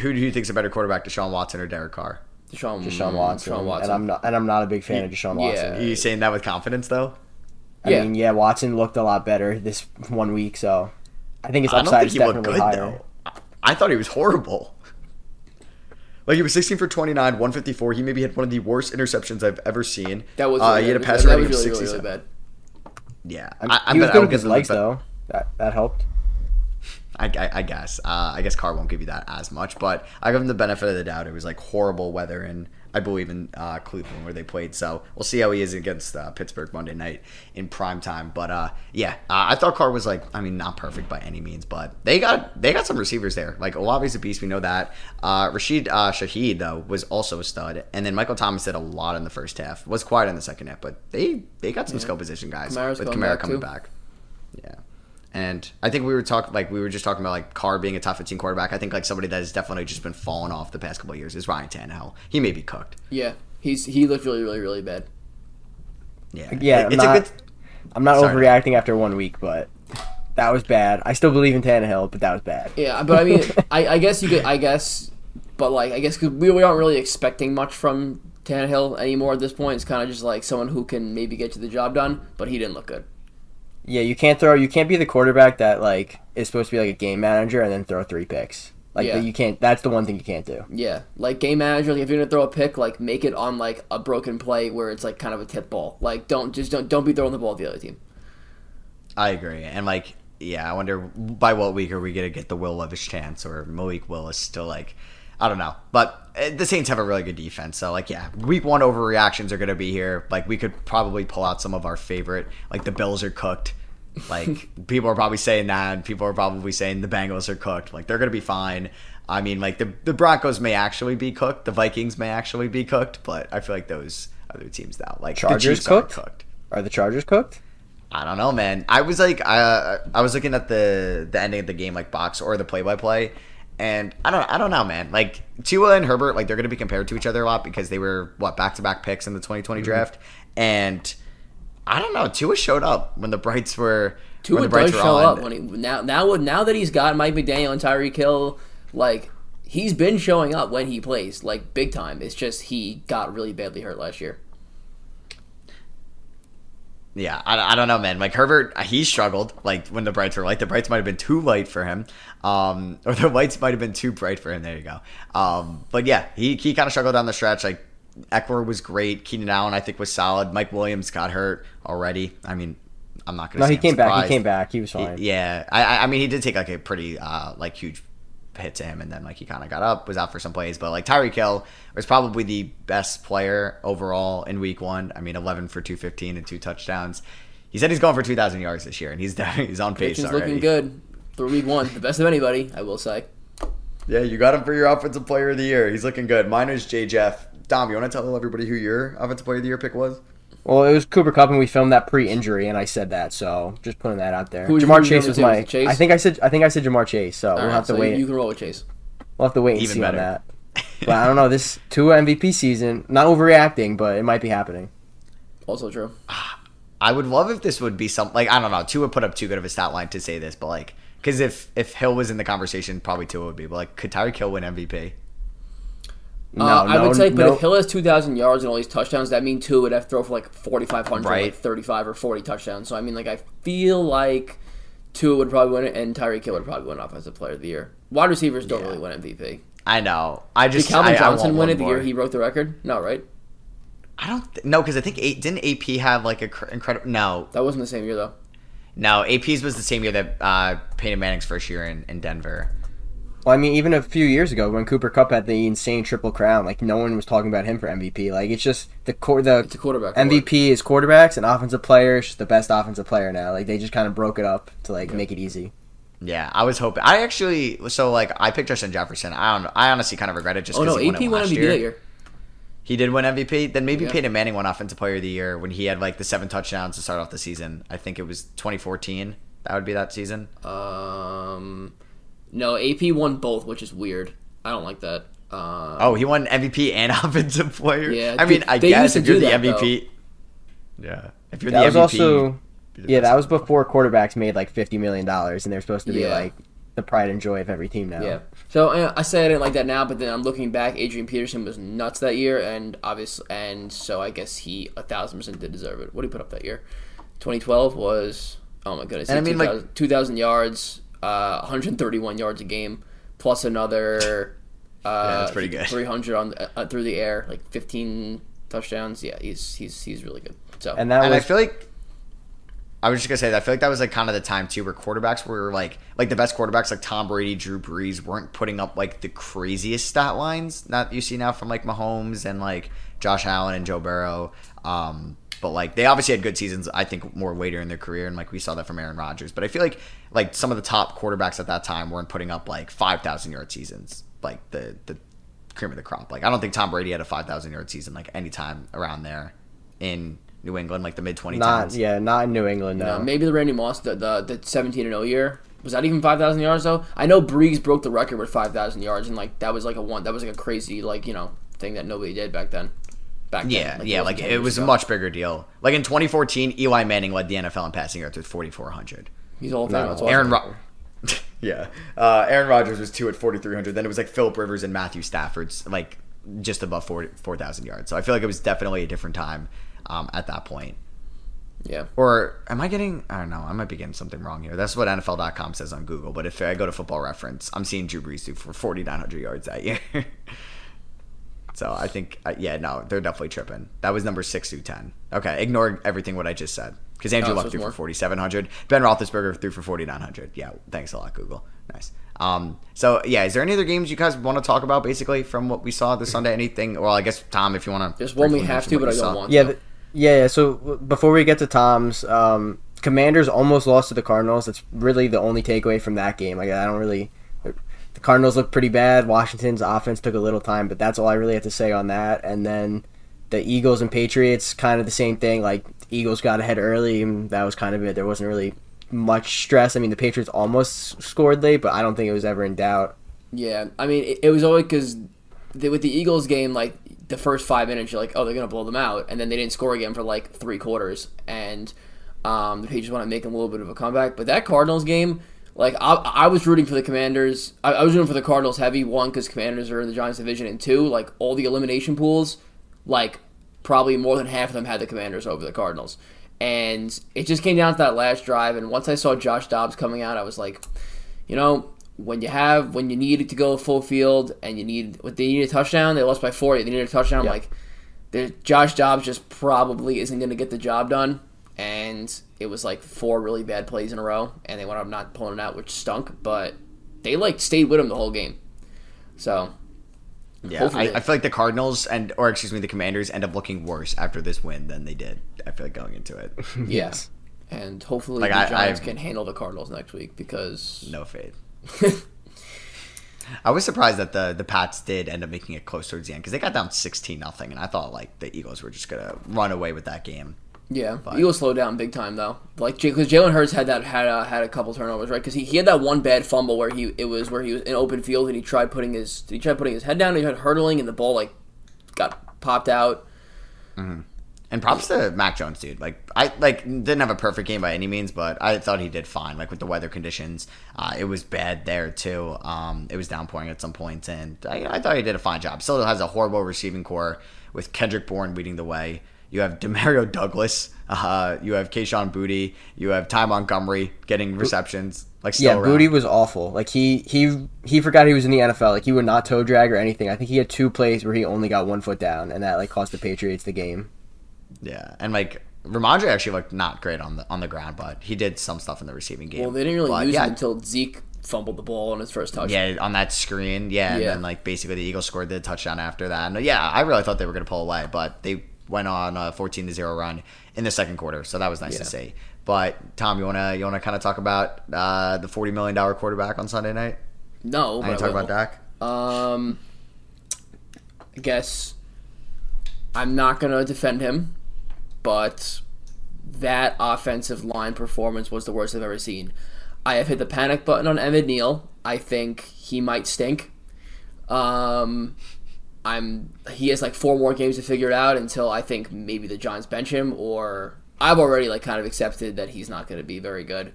Speaker 1: Who do you think's a better quarterback, Deshaun Watson or Derek Carr?
Speaker 2: Deshaun,
Speaker 3: Deshaun Watson,
Speaker 2: Deshaun Watson.
Speaker 3: and I'm not and I'm not a big fan of Deshaun
Speaker 2: Yeah.
Speaker 3: Watson.
Speaker 1: Are you saying that with confidence though?
Speaker 3: I
Speaker 2: Yeah.
Speaker 3: mean, yeah, Watson looked a lot better this one week, so I think his
Speaker 1: I don't
Speaker 3: upside
Speaker 1: think
Speaker 3: is
Speaker 1: he looked
Speaker 3: definitely
Speaker 1: good
Speaker 3: higher.
Speaker 1: though. I- I thought he was horrible. Like he was 16 for 29, 154. He maybe had one of the worst interceptions I've ever seen.
Speaker 2: that was
Speaker 1: uh,
Speaker 2: really,
Speaker 1: he had a
Speaker 2: that
Speaker 1: pass
Speaker 2: was
Speaker 1: rating of
Speaker 2: really, really, really
Speaker 1: 67.
Speaker 2: bad.
Speaker 1: Yeah,
Speaker 3: I mean,
Speaker 1: I, I'm
Speaker 3: he was
Speaker 1: gonna-
Speaker 3: good
Speaker 1: I'll
Speaker 3: with his
Speaker 1: the
Speaker 3: legs though. That that helped.
Speaker 1: I, I, I guess. Uh, I guess Carr won't give you that as much, but I give him the benefit of the doubt. It was like horrible weather in, I believe, in uh, Cleveland where they played. So we'll see how he is against uh, Pittsburgh Monday night in prime time. But uh, yeah, uh, I thought Carr was like, I mean, not perfect by any means, but they got they got some receivers there. Like Olave's a beast, we know that. Uh, Rashid uh, Shaheed though was also a stud, and then Michael Thomas did a lot in the first half. Was quiet in the second half, but they they got some skill position guys
Speaker 2: Kamara's
Speaker 1: with Kamara
Speaker 2: back,
Speaker 1: coming
Speaker 2: too.
Speaker 1: back. Yeah. And I think we were talking like we were just talking about like Carr being a top 15 quarterback. I think like somebody that has definitely just been falling off the past couple of years is Ryan Tannehill. He may be cooked.
Speaker 2: Yeah, he's he looked really, really, really bad.
Speaker 1: Yeah.
Speaker 3: Yeah,
Speaker 1: It-
Speaker 3: I'm not- I'm not
Speaker 1: Sorry.
Speaker 3: overreacting after one week, but that was bad. I still believe in Tannehill, but that was bad.
Speaker 2: Yeah, but I mean, I, I guess you could, I guess, but like, I guess 'cause we, we aren't really expecting much from Tannehill anymore at this point. It's kind of just like someone who can maybe get to the job done, but he didn't look good.
Speaker 3: Yeah, you can't throw. You can't be the quarterback that like is supposed to be like a game manager and then throw three picks. Like
Speaker 2: Yeah.
Speaker 3: you can't. That's the one thing you can't do.
Speaker 2: Yeah, like game manager, like if you're gonna throw a pick, like make it on like a broken play where it's like kind of a tip ball. Like don't just don't don't be throwing the ball at the other team.
Speaker 1: I agree. And like, yeah, I wonder by what week are we gonna get the Will Levis chance or Malik Willis still like, I don't know. But uh, the Saints have a really good defense, so like, yeah, week one overreactions are gonna be here. Like, we could probably pull out some of our favorite, like the Bills are cooked. Like people are probably saying that. People are probably saying the Bengals are cooked. Like they're gonna be fine. I mean, like the the Broncos may actually be cooked. The Vikings may actually be cooked. But I feel like those other teams now, like
Speaker 3: Chargers cooked?
Speaker 1: cooked.
Speaker 3: Are the Chargers cooked?
Speaker 1: I don't know, man. I was like, uh, I was looking at the the ending of the game, like box or the play by play, and I don't, I don't know, man. Like Tua and Herbert, like they're going to be compared to each other a lot because they were what back to back picks in the 2020 mm-hmm. draft, and I don't know. Tua showed up when the Brights were
Speaker 2: Tua
Speaker 1: when the
Speaker 2: does
Speaker 1: Brights were
Speaker 2: show
Speaker 1: on.
Speaker 2: up when he now now now that he's got Mike McDaniel and Tyreek Hill, like he's been showing up when he plays, like big time. It's just he got really badly hurt last year.
Speaker 1: Yeah, I, I don't know, man. Like Herbert, he struggled. Like when the brights were light, the brights might have been too light for him, um, or the lights might have been too bright for him. There you go. Um, but yeah, he he kind of struggled down the stretch. Like Ekeler was great. Keenan Allen, I think, was solid. Mike Williams got hurt already. I mean, I'm not gonna.
Speaker 3: No,
Speaker 1: say
Speaker 3: he
Speaker 1: I'm
Speaker 3: came back. He came back. He was fine.
Speaker 1: Yeah, I, I- mean, he did take like a pretty uh, like huge hit to him, and then like he kind of got up, was out for some plays, but like Tyreek Hill was probably the best player overall in Week One. I mean, 11 for 215 and two touchdowns. He said he's going for 2,000 yards this year, and he's he's on pace already.
Speaker 2: looking good through week one, the best of anybody, I will say.
Speaker 1: Yeah, you got him for your offensive player of the year. He's looking good. Mine is J. Jeff. Dom, you want to tell everybody who your offensive player of the year pick was?
Speaker 3: Well, it was Cooper Kupp, and we filmed that pre-injury, and I said that, so just putting that out there.
Speaker 2: Who- who
Speaker 3: Ja'Marr
Speaker 2: you
Speaker 3: Chase was
Speaker 2: with?
Speaker 3: my.
Speaker 2: Chase?
Speaker 3: I think I said. I think I said Ja'Marr Chase. So
Speaker 2: All
Speaker 3: we'll
Speaker 2: right,
Speaker 3: have to
Speaker 2: so
Speaker 3: wait.
Speaker 2: You can roll with Chase.
Speaker 3: We'll have to wait and
Speaker 1: Even
Speaker 3: see
Speaker 1: better.
Speaker 3: on that. But I don't know. This Tua MVP season, not overreacting, but it might be happening.
Speaker 2: Also true.
Speaker 1: Ah, I would love if this would be some like I don't know. Tua would put up too good of a stat line to say this, but like because if if Hill was in the conversation, probably Tua would be. But like, could Tyreek Hill win MVP?
Speaker 3: No,
Speaker 2: uh, I would say, but if Hill has 2,000 yards and all these touchdowns, that means two would have to throw for like 4,500,
Speaker 1: Right.
Speaker 2: like 35 or 40 touchdowns. So, I mean, like, I feel like Tua would probably win it, and Tyreek Hill would probably win Offensive Player of the Year. Wide receivers don't
Speaker 1: Yeah.
Speaker 2: really win MVP.
Speaker 1: I know. I
Speaker 2: Did
Speaker 1: just
Speaker 2: Calvin
Speaker 1: I, I
Speaker 2: Johnson
Speaker 1: want
Speaker 2: win
Speaker 1: one
Speaker 2: it the year he broke the record? No, right?
Speaker 1: I don't th- no because I think eight didn't AP have like a cr- incredible no
Speaker 2: That wasn't the same year, though.
Speaker 1: no AP's was the same year that uh, Peyton Manning's first year in, in Denver.
Speaker 3: Well, I mean, even a few years ago when Cooper Kupp had the insane triple crown, like no one was talking about him for MVP. Like it's just the core, the
Speaker 2: It's a quarterback. award.
Speaker 3: MVP is quarterbacks and offensive players. the best offensive player now. Like they just kind of broke it up to like make it easy.
Speaker 1: Yeah, I was hoping. I actually so like I picked Justin Jefferson. I don't. I honestly kind of regret it just
Speaker 2: Oh
Speaker 1: because
Speaker 2: no,
Speaker 1: he
Speaker 2: AP
Speaker 1: won it
Speaker 2: won
Speaker 1: last
Speaker 2: MVP
Speaker 1: year.
Speaker 2: that year.
Speaker 1: He did win MVP. Then maybe
Speaker 2: Yeah.
Speaker 1: Peyton Manning won Offensive Player of the Year when he had like the seven touchdowns to start off the season. I think it was 2014. That would be that season.
Speaker 2: Um, no, AP won both, which is weird. I don't like that. Um,
Speaker 1: Oh, he won MVP and Offensive Player.
Speaker 2: Yeah,
Speaker 1: I mean,
Speaker 2: they-
Speaker 1: I guess
Speaker 2: used to
Speaker 1: if you're
Speaker 2: do
Speaker 1: the
Speaker 2: that,
Speaker 1: MVP. Yeah, if you're
Speaker 3: That
Speaker 1: the
Speaker 3: was
Speaker 1: MVP.
Speaker 3: also
Speaker 1: be the
Speaker 3: yeah, that was before quarterbacks made like fifty million dollars, and they're supposed to be
Speaker 2: Yeah.
Speaker 3: like the pride and joy of every team now.
Speaker 2: Yeah. So uh, I say I didn't like that now, but then I'm looking back. Adrian Peterson was nuts that year, and obviously, and so I guess he a thousand percent did deserve it. What did he put up that year? 2012 was oh my goodness,
Speaker 1: And I mean, like-
Speaker 2: 2000 2,000 yards, uh, 131 yards a game, plus another. Uh,
Speaker 1: that's pretty good.
Speaker 2: 300 on uh, through the air, like 15 touchdowns. Yeah, he's he's he's really good. So
Speaker 3: and that
Speaker 1: and I
Speaker 3: was
Speaker 1: feel like I was just gonna say that I feel like that was like kind of the time too where quarterbacks were like like the best quarterbacks like Tom Brady, Drew Brees weren't putting up like the craziest stat lines that you see now from like Mahomes and like Josh Allen and Joe Burrow. Um, but like they obviously had good seasons. I think more later in their career, and like we saw that from Aaron Rodgers. But I feel like like some of the top quarterbacks at that time weren't putting up like five thousand yard seasons, like the the cream of the crop. Like I don't think Tom Brady had a five thousand yard season like anytime around there in New England, like the mid twenty
Speaker 3: not yeah, not in New England. No,
Speaker 2: Uh, maybe the Randy Moss, the, the the 17 and 0 year. Was that even 5,000 yards though? I know Brees broke the record with 5,000 yards, and like that was like a one. That was like a crazy like you know thing that nobody did back then. Back then,
Speaker 1: Yeah, yeah, like it
Speaker 2: years
Speaker 1: was a much bigger deal. Like in 2014, Eli Manning led the NFL in passing yards with 4,400.
Speaker 2: He's all
Speaker 3: No,
Speaker 2: famous.
Speaker 1: Aaron Ro- yeah, uh, Aaron Rodgers was two at 4,300. Then it was like Philip Rivers and Matthew Stafford's like just above 4 4,000 yards. So I feel like it was definitely a different time um, at that point.
Speaker 2: Yeah,
Speaker 1: Or am I getting? I don't know. I might be getting something wrong here. That's what NFL.com says on Google. But if I go to Football Reference, I'm seeing Drew Brees do for 4,900 yards that year. so I think, uh, yeah, no, they're definitely tripping. That was number six through 10. Okay, ignore everything what I just said because Andrew
Speaker 2: so
Speaker 1: Luck threw
Speaker 2: more.
Speaker 1: for 4,700. Ben Roethlisberger threw for 4,900. Yeah, thanks a lot, Google. Nice. Um, so yeah, is there any other games you guys want to talk about basically from what we saw this Sunday? Anything? Well, I guess Tom, if you want to.
Speaker 2: there's one we have to, but I don't want.
Speaker 3: yeah,
Speaker 2: to.
Speaker 3: Yeah. yeah, So before we get to Tom's, um, Commanders almost lost to the Cardinals. That's really the only takeaway from that game. Like I don't really. The Cardinals looked pretty bad. Washington's offense took a little time, but that's all I really have to say on that. And then the Eagles and Patriots, kind of the same thing. Like Eagles got ahead early, and that was kind of it. There wasn't really much stress. I mean, the Patriots almost scored late, but I don't think it was ever in doubt.
Speaker 2: Yeah, I mean, it, it was always because with the Eagles game, like the first five minutes, you're like, oh, they're gonna blow them out, and then they didn't score again for like three quarters, and um, the Patriots want to make a little bit of a comeback. But that Cardinals game, like I, I was rooting for the Commanders. I, I was rooting for the Cardinals heavy one because Commanders are in the Giants division, and two, like all the elimination pools, like probably more than half of them had the Commanders over the Cardinals. And it just came down to that last drive. And once I saw Josh Dobbs coming out, I was like, you know, when you have when you need to go full field and you need what they need a touchdown, they lost by forty. They needed a touchdown.
Speaker 3: Yeah.
Speaker 2: I'm like, there- Josh Dobbs just probably isn't going to get the job done. And it was like four really bad plays in a row, and they wound up not pulling it out, which stunk. But they like stayed with him the whole game. So
Speaker 1: Yeah. I, I feel like the Cardinals and or excuse me, the Commanders end up looking worse after this win than they did. I feel like going into it.
Speaker 2: yes, and hopefully
Speaker 1: Like,
Speaker 2: the
Speaker 1: I-
Speaker 2: Giants
Speaker 1: I-
Speaker 2: can handle the Cardinals next week because
Speaker 1: No fade. I was surprised that the the Pats did end up making it close towards the end because they got down sixteen nothing, and I thought like the Eagles were just gonna run away with that game.
Speaker 2: Yeah,
Speaker 1: But-
Speaker 2: Eagles slowed down big time though. Like because Jalen Hurts had that had uh, had a couple turnovers right because he, he had that one bad fumble where he it was where he was in open field and he tried putting his he tried putting his head down and he tried hurdling and the ball like got popped out.
Speaker 1: And props to Mac Jones, dude. Like I like didn't have a perfect game by any means, but I thought he did fine. Like with the weather conditions, uh, it was bad there too. Um, it was downpouring at some points, and I, I thought he did a fine job. Still has a horrible receiving core with Kendrick Bourne leading the way. You have Demario Douglas. Uh, you have Kayshon Boutte. You have Ty Montgomery getting receptions. Like still
Speaker 3: Yeah,
Speaker 1: around.
Speaker 3: Booty was awful. Like he he he forgot he was in the NFL. Like he would not toe drag or anything. I think he had two plays where he only got one foot down, and that like cost the Patriots the game.
Speaker 1: Yeah, and like Rhamondre actually looked not great on the on the ground, but he did some stuff in the receiving game.
Speaker 2: Well, they didn't really
Speaker 1: But,
Speaker 2: use
Speaker 1: yeah,
Speaker 2: him until Zeke fumbled the ball on his first touch.
Speaker 1: Yeah, on that screen. Yeah, and
Speaker 2: Yeah.
Speaker 1: then like basically the Eagles scored the touchdown after that. And yeah, I really thought they were going to pull away, but they went on a 14 to zero run in the second quarter, so that was nice to see. But Tom, you wanna you wanna kind of talk about uh, the 40 million dollar quarterback on Sunday night?
Speaker 2: No,
Speaker 1: I ain't talk about Dak.
Speaker 2: Um, I guess I'm not gonna defend him, but that offensive line performance was the worst I've ever seen. I have hit the panic button on Evan Neal. I think he might stink. Um, I'm he has like four more games to figure it out until I think maybe the Giants bench him, or I've already like kind of accepted that he's not going to be very good.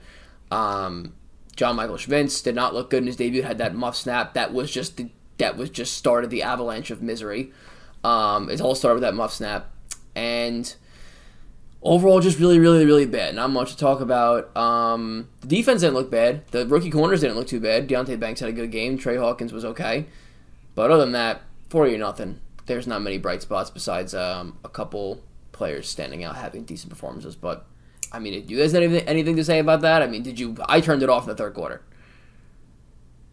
Speaker 2: Um, John Michael Schmitz did not look good in his debut. Had that muff snap that was just the, that was just started the avalanche of misery. Um, it all started with that muff snap, and overall just really, really, really bad. Not much to talk about. Um, the defense didn't look bad. The rookie corners didn't look too bad. Deonte Banks had a good game. Tre Hawkins was okay, but other than that, forty or nothing. There's not many bright spots besides um, a couple players standing out having decent performances. But I mean, do you guys have anything, anything to say about that? I mean, did you? I turned it off in the third quarter.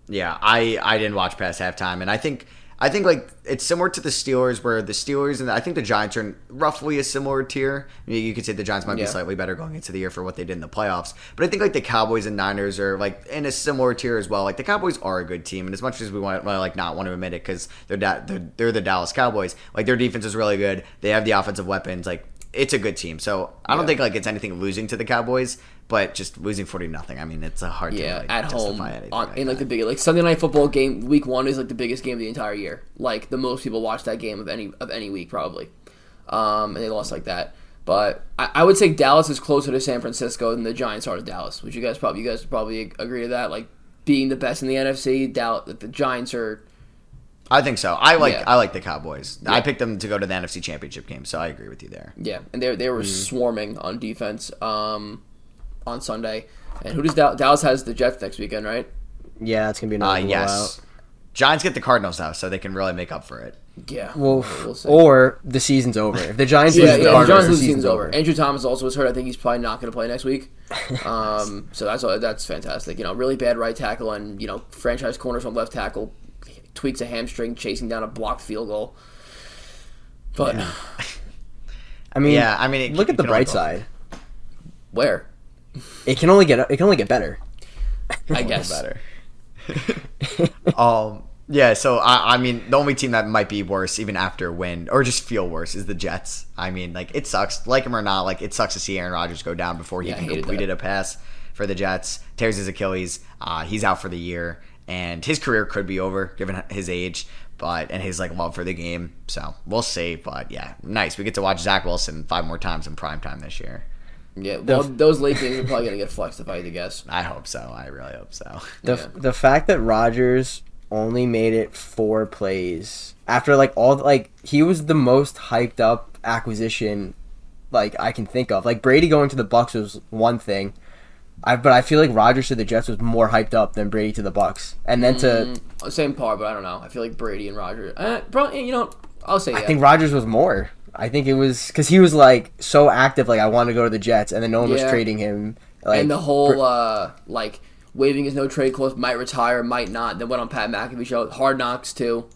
Speaker 1: Yeah, I I didn't watch past halftime, and I think I think like it's similar to the Steelers, where the Steelers and I think the Giants are in roughly a similar tier. I mean, you could say the Giants might be slightly better going into the year for what they did in the playoffs, but I think like the Cowboys and Niners are like in a similar tier as well. Like the Cowboys are a good team, and as much as we want, well, like not want to admit it because they're, da- they're they're the Dallas Cowboys, like their defense is really good. They have the offensive weapons, like it's a good team. So I don't
Speaker 2: Yeah.
Speaker 1: think like it's anything losing to the Cowboys, but just losing forty nothing. I mean, it's a hard
Speaker 2: Yeah,
Speaker 1: to like,
Speaker 2: at home on, in like
Speaker 1: that.
Speaker 2: the big like Sunday night football game. Week one is like the biggest game of the entire year. Like the most people watch that game of any of any week probably, um, and they lost like that. But I, I would say Dallas is closer to San Francisco than the Giants are to Dallas. Would you guys probably you guys probably agree to that? Like being the best in the NFC, Dallas, the Giants are
Speaker 1: I think so. I like
Speaker 2: Yeah.
Speaker 1: I like the Cowboys. I picked them to go to the NFC Championship game, so I agree with you there.
Speaker 2: yeah, and they they were
Speaker 1: Mm-hmm.
Speaker 2: swarming on defense um, on Sunday. And who does Dal- Dallas has the Jets next weekend, right?
Speaker 3: Yeah, it's gonna be
Speaker 1: Uh,
Speaker 3: another
Speaker 1: yes. Giants get the Cardinals now, so they can really make up for it.
Speaker 2: Yeah,
Speaker 3: Well,
Speaker 2: we'll see.
Speaker 3: or the season's over. If the Giants
Speaker 2: Yeah,
Speaker 3: lose
Speaker 2: yeah,
Speaker 3: the
Speaker 2: the
Speaker 3: Cardinals,
Speaker 2: Giants
Speaker 3: the
Speaker 2: lose
Speaker 3: season's
Speaker 2: season's over. Andrew Thomas also was hurt. I think he's probably not going to play next week. Um, so that's that's fantastic. You know, really bad right tackle and you know franchise corners on left tackle tweaks a hamstring chasing down a blocked field goal. But
Speaker 3: I mean,
Speaker 1: Yeah, I mean, it-
Speaker 3: look
Speaker 1: it
Speaker 3: at the bright side.
Speaker 2: where
Speaker 3: It can only get it can only get better.
Speaker 2: I guess
Speaker 1: better. um, yeah, so I, I mean, the only team that might be worse, even after a win, or just feel worse, is the Jets. I mean, like it sucks, like him or not, like it sucks to see Aaron Rodgers go down before he
Speaker 2: Yeah,
Speaker 1: even completed
Speaker 2: that.
Speaker 1: a pass for the Jets. Tears his Achilles. Uh, he's out for the year, and his career could be over given his age. But and his like love for the game, so we'll see. But yeah, nice. We get to watch Zach Wilson five more times in prime time this year.
Speaker 2: Yeah, well those late games are probably going to get flexed if I had to guess.
Speaker 1: I hope so. I really hope so.
Speaker 3: The
Speaker 2: Yeah.
Speaker 3: the fact that Rodgers only made it four plays after like all like he was the most hyped up acquisition like I can think of. Like Brady going to the Bucks was one thing. I but I feel like Rodgers to the Jets was more hyped up than Brady to the Bucks. And then to
Speaker 2: Mm, same par, but I don't know. I feel like Brady and Roger. Uh, probably, you know, I'll say yeah.
Speaker 3: I think Rodgers was more. I think it was because he was like so active. Like I want to go to the Jets, and then no one was
Speaker 2: Yeah.
Speaker 3: trading him. Like
Speaker 2: and the whole uh, like waving his no trade clause might retire, might not. Then went on Pat McAfee show, Hard Knocks too.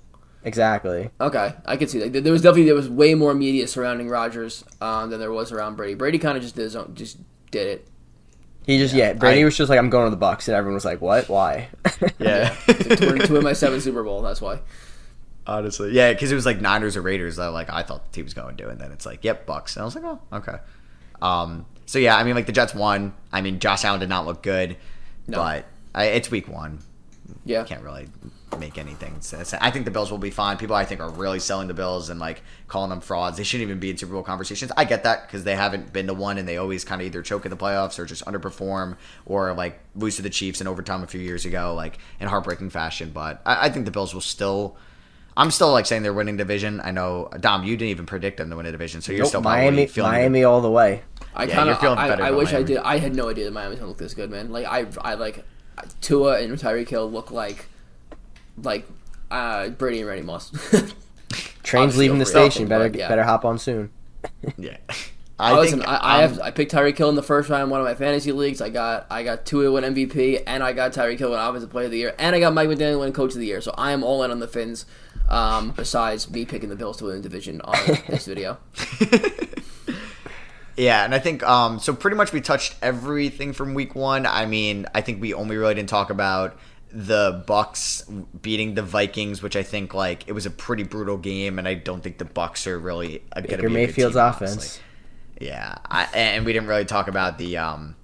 Speaker 3: exactly.
Speaker 2: Okay, I could see that. There was definitely there was way more media surrounding Rodgers um, than there was around Brady. Brady kind of just did his own, just did it.
Speaker 3: He just yeah. Brady
Speaker 1: I-
Speaker 3: was just like I'm going to the Bucks, and everyone was like, "What? Why?"
Speaker 1: Yeah.
Speaker 2: to, win, to win my seventh Super Bowl. That's why.
Speaker 1: Honestly, yeah, because it was like Niners or Raiders that like I thought the team was going to, and then it's like, yep, Bucks, and I was like, oh, okay. Um, so yeah, I mean, like the Jets won. I mean, Josh Allen did not look good,
Speaker 2: No.
Speaker 1: but I, it's week one.
Speaker 2: Yeah.
Speaker 1: Can't really make anything. sense. I think the Bills will be fine. People I think are really selling the Bills and like calling them frauds. They shouldn't even be in Super Bowl conversations. I get that because they haven't been to one and they always kind of either choke in the playoffs or just underperform or like lose to the Chiefs in overtime a few years ago, like in heartbreaking fashion. But I, I think the Bills will still. I'm still like saying they're winning division. I know Dom, you didn't even predict them to win a division, so you're
Speaker 3: Nope,
Speaker 1: still probably
Speaker 3: Miami,
Speaker 1: feeling
Speaker 3: Miami all the way.
Speaker 2: I
Speaker 1: Yeah,
Speaker 2: kind of.
Speaker 1: feeling
Speaker 2: I,
Speaker 1: better
Speaker 2: I
Speaker 1: about
Speaker 2: wish I did. I had no idea that Miami's gonna look this good, man. Like I, I like Tua and Tyreek Hill look like, like uh, Brady and Randy Moss.
Speaker 3: Train's leaving the
Speaker 2: over it,
Speaker 3: station.
Speaker 2: but,
Speaker 3: Better
Speaker 2: yeah.
Speaker 3: better hop on soon.
Speaker 1: Yeah.
Speaker 2: I,
Speaker 1: I
Speaker 2: listen,
Speaker 1: think
Speaker 2: I, I
Speaker 1: um,
Speaker 2: have I picked Tyreek Hill in the first round in one of my fantasy leagues. I got I got Tua win MVP, and I got Tyreek Hill win Offensive Player of the Year, and I got Mike McDaniel win Coach of the Year. So I am all in on the Finns. Um, besides me picking the Bills to win the division on this video.
Speaker 1: Yeah, and I think um, so. Pretty much, we touched everything from week one. I mean, I think we only really didn't talk about the Bucks beating the Vikings, which I think like it was a pretty brutal game, and I don't think the Bucks are really going to be
Speaker 3: Baker
Speaker 1: a good
Speaker 3: Mayfield's
Speaker 1: team,
Speaker 3: offense.
Speaker 1: honestly. Yeah, I, and we didn't really talk about the um,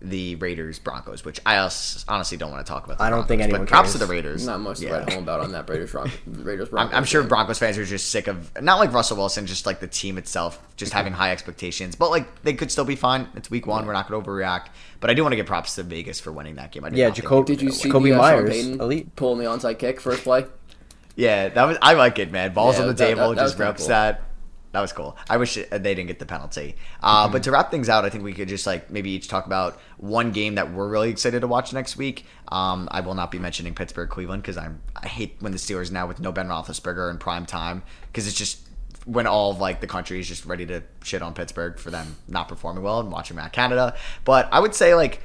Speaker 1: the Raiders Broncos, which I als- honestly don't want to talk about.
Speaker 3: I don't think anyone
Speaker 1: but props to the Raiders.
Speaker 2: Not much to write home about on that Raiders Bron- Raiders
Speaker 1: I'm,
Speaker 2: Broncos.
Speaker 1: I'm sure
Speaker 2: game.
Speaker 1: Broncos fans are just sick of not like Russell Wilson, just like the team itself, just having high expectations. But like they could still be fine. It's week one. We're not going to overreact. But I do want to give props to Vegas for winning that game. I did
Speaker 3: Yeah,
Speaker 1: not
Speaker 3: Jacob-
Speaker 2: Did you see.
Speaker 3: Kobe
Speaker 2: the, uh, Meyers,
Speaker 3: elite.
Speaker 2: pulling the onside kick first play?
Speaker 1: Yeah, that was. I like it, man. Balls
Speaker 2: Yeah,
Speaker 1: on the
Speaker 2: that-
Speaker 1: table,
Speaker 2: that- that
Speaker 1: just
Speaker 2: kinda
Speaker 1: reps
Speaker 2: cool.
Speaker 1: that. That was cool. I wish they didn't get the penalty. Uh,
Speaker 2: Mm-hmm.
Speaker 1: But to wrap things out, I think we could just like maybe each talk about one game that we're really excited to watch next week. Um, I will not be mentioning Pittsburgh Cleveland because I'm I hate when the Steelers now with no Ben Roethlisberger in prime time because it's just when all of like the country is just ready to shit on Pittsburgh for them not performing well and watching Matt Canada. But I would say like.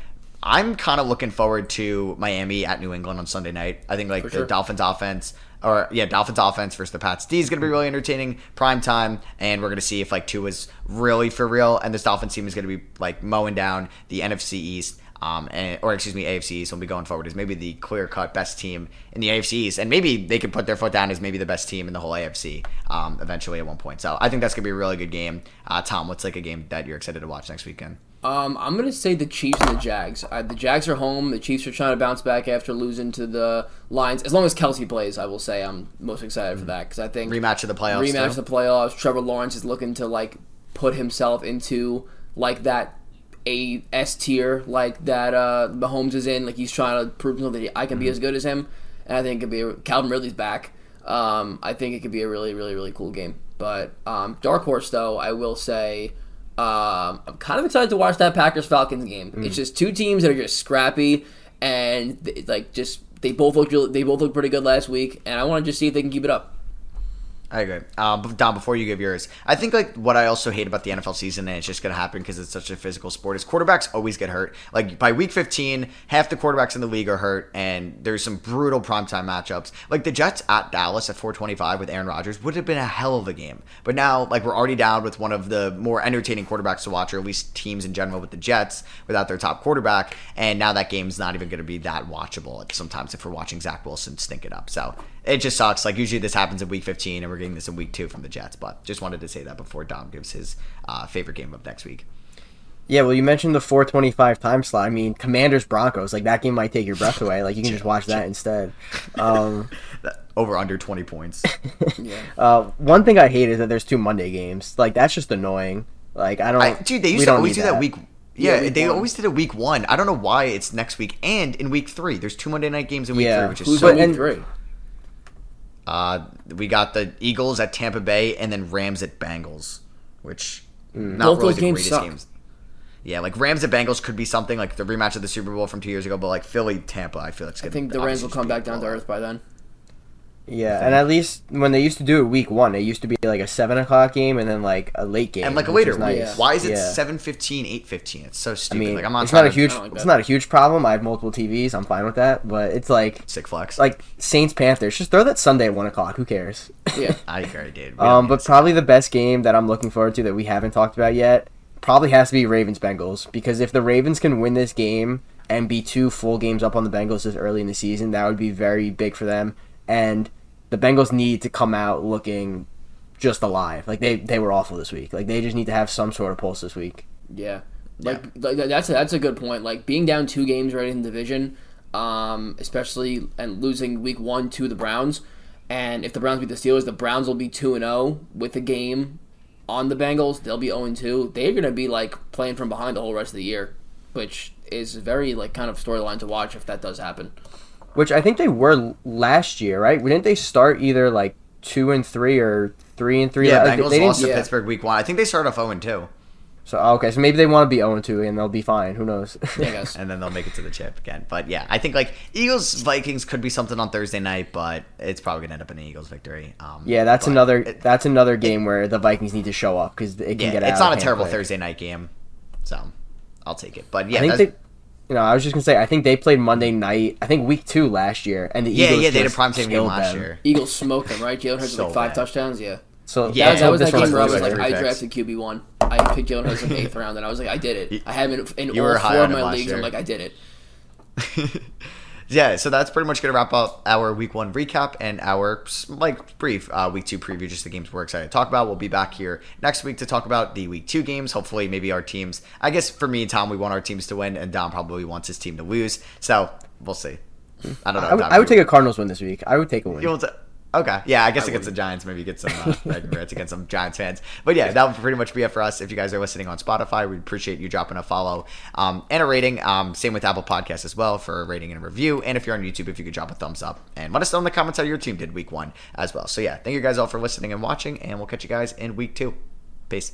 Speaker 1: I'm kind of looking forward to Miami at New England on Sunday night. I think like
Speaker 2: For
Speaker 1: the
Speaker 2: sure.
Speaker 1: Dolphins offense or yeah, Dolphins offense versus the Pats D is going to be really entertaining. Prime time, and we're going to see if like Tua is really for real, and this Dolphins team is going to be like mowing down the NFC East. Um, and, or excuse me, AFC East will be going forward as maybe the clear cut best team in the AFC East, and maybe they could put their foot down as maybe the best team in the whole AFC um, eventually at one point. So I think that's gonna be a really good game. Uh, Tom, what's like a game that you're excited to watch next weekend?
Speaker 2: Um, I'm gonna say the Chiefs and the Jags. Uh, the Jags are home. The Chiefs are trying to bounce back after losing to the Lions. As long as Kelce plays, I will say I'm most excited for that because I think
Speaker 1: Rematch of the playoffs.
Speaker 2: rematch
Speaker 1: too?
Speaker 2: the playoffs. Trevor Lawrence is looking to like put himself into like that a S tier like that uh Mahomes is in. Like he's trying to prove himself that I can be as good as him. And I think it could be a, Calvin Ridley's back. Um, I think it could be a really, really, really cool game. But um, dark horse though, I will say. Um, I'm kind of excited to watch that Packers Falcons game. It's just two teams that are just scrappy and they, like just they both look really, they both look pretty good last week, and I want to just see if they can keep it up.
Speaker 1: I agree. Um, but Dom, before you give yours, I think like what I also hate about the NFL season, and it's just going to happen because it's such a physical sport, is quarterbacks always get hurt. Like by week 15, half the quarterbacks in the league are hurt, and there's some brutal primetime matchups. Like the Jets at Dallas at 425 with Aaron Rodgers would have been a hell of a game. But now, like we're already down with one of the more entertaining quarterbacks to watch, or at least teams in general with the Jets without their top quarterback, and now that game's not even going to be that watchable. Sometimes if we're watching Zach Wilson stink it up, so it just sucks. Like usually this happens in week 15, and we're getting this in week two from the Jets. But just wanted to say that before Dom gives his uh, favorite game of next week.
Speaker 3: Yeah, well, you mentioned the 425 time slot. I mean, Commanders Broncos, like that game might take your breath away. Like you can just watch that instead. Um,
Speaker 1: Over under 20 points.
Speaker 2: Yeah.
Speaker 3: uh, one thing I hate is that there's two Monday games. Like that's just annoying. Like I don't.
Speaker 1: I, dude, they used to always do that, week. Yeah,
Speaker 2: Yeah, week
Speaker 1: they
Speaker 2: one.
Speaker 1: always did it week one. I don't know why it's next week and in week three. There's two Monday night games in week
Speaker 3: Yeah.
Speaker 1: three, which is
Speaker 2: Who's
Speaker 1: so
Speaker 2: in week three?
Speaker 1: Uh, we got the Eagles at Tampa Bay and then Rams at Bengals, which not
Speaker 2: Both
Speaker 1: really
Speaker 2: those
Speaker 1: the
Speaker 2: games
Speaker 1: greatest
Speaker 2: suck.
Speaker 1: games. Yeah, like Rams at Bengals could be something like the rematch of the Super Bowl from two years ago, but like Philly Tampa, I feel like it's
Speaker 2: I
Speaker 1: gonna.
Speaker 2: think the Rams will come
Speaker 1: just be a
Speaker 2: back down to earth by then.
Speaker 3: Yeah, and at least when they used to do it week one, it used to be like a seven o'clock game and then like a late game
Speaker 1: and like a
Speaker 3: which
Speaker 1: later
Speaker 3: was
Speaker 1: one.
Speaker 3: nice.
Speaker 1: Why is it
Speaker 3: Yeah.
Speaker 1: 7:15, 8:15? It's so
Speaker 3: I
Speaker 1: stupid.
Speaker 3: mean,
Speaker 1: like I'm not
Speaker 3: it's not a huge,
Speaker 2: like
Speaker 3: it's not a huge problem. I have multiple TVs. I'm fine with that. But it's like,
Speaker 1: sick flex.
Speaker 3: like Saints Panthers. Just throw that Sunday at one o'clock. Who cares?
Speaker 2: Yeah.
Speaker 1: I agree, dude. We
Speaker 3: Um, but
Speaker 1: to-
Speaker 3: probably the best game that I'm looking forward to that we haven't talked about yet probably has to be Ravens Bengals because if the Ravens can win this game and be two full games up on the Bengals this early in the season, that would be very big for them. And the Bengals need to come out looking just alive. Like they they were awful this week. Like they just need to have some sort of pulse this week.
Speaker 2: Yeah, like, like that's a, that's a good point. Like being down two games right in the division, um, especially and losing week one to the Browns, and if the Browns beat the Steelers, the Browns will be two and zero with the game on the Bengals. They'll be zero and two. They're gonna be like playing from behind the whole rest of the year, which is very like kind of storyline to watch if that does happen.
Speaker 3: Which I think they were last year, right? Didn't they start either like two and three or three and three?
Speaker 1: yeah,
Speaker 3: Like, they-
Speaker 1: Bengals
Speaker 3: they didn't-
Speaker 1: lost to
Speaker 2: yeah.
Speaker 1: Pittsburgh week one. I think they started off 0 and 2,
Speaker 3: So okay, so maybe they want to be zero and two and they'll be fine. Who knows?
Speaker 2: Yeah,
Speaker 1: and then they'll make it to the chip again. But yeah, I think like Eagles Vikings could be something on Thursday night, but it's probably gonna end up in an Eagles victory. Um,
Speaker 3: Yeah, that's another
Speaker 1: it-
Speaker 3: that's another game where the Vikings need to show up because it can
Speaker 1: yeah,
Speaker 3: get
Speaker 1: it's not
Speaker 3: of
Speaker 1: a terrible
Speaker 3: quick.
Speaker 1: Thursday night game, so I'll take it. But yeah,
Speaker 3: I think
Speaker 1: that's-
Speaker 3: they you know, I was just gonna say, I think they played Monday night. I think week two last year, and the
Speaker 1: Yeah,
Speaker 3: Eagles
Speaker 1: yeah, they had a prime time game last
Speaker 3: them.
Speaker 1: year.
Speaker 2: Eagles smoked them, right? Jalen Hurts
Speaker 1: So
Speaker 2: like five
Speaker 1: bad.
Speaker 2: touchdowns. Yeah.
Speaker 3: So
Speaker 1: Yeah,
Speaker 2: that, that was that game where I was
Speaker 1: like
Speaker 2: like, I drafted QB one. I picked Jalen Hurts in the eighth round, and I was like, I did it. I have it in
Speaker 1: You
Speaker 2: all
Speaker 1: were high
Speaker 2: four
Speaker 1: on
Speaker 2: of my
Speaker 1: last
Speaker 2: leagues.
Speaker 1: year.
Speaker 2: I'm like, I did it.
Speaker 1: yeah, so that's pretty much going to wrap up our week one recap and our like brief uh, week two preview, just the games we're excited to talk about. We'll be back here next week to talk about the week two games. Hopefully, maybe our teams. I guess for me and Tom, we want our teams to win, and Dom probably wants his team to lose. So we'll see. I don't know.
Speaker 3: I would,
Speaker 1: Dom,
Speaker 3: I would take a Cardinals win this week. I would take a win.
Speaker 1: You want to? Okay, yeah, I guess
Speaker 2: I
Speaker 1: against the
Speaker 2: wouldn't.
Speaker 1: Giants, maybe get some uh, rants against some Giants fans. But yeah, that would pretty much be it for us. If you guys are listening on Spotify, we'd appreciate you dropping a follow um, and a rating. Um, same with Apple Podcasts as well for a rating and a review. And if you're on YouTube, if you could drop a thumbs up and let us know in the comments how your team did week one as well. So yeah, thank you guys all for listening and watching, and we'll catch you guys in week two. Peace.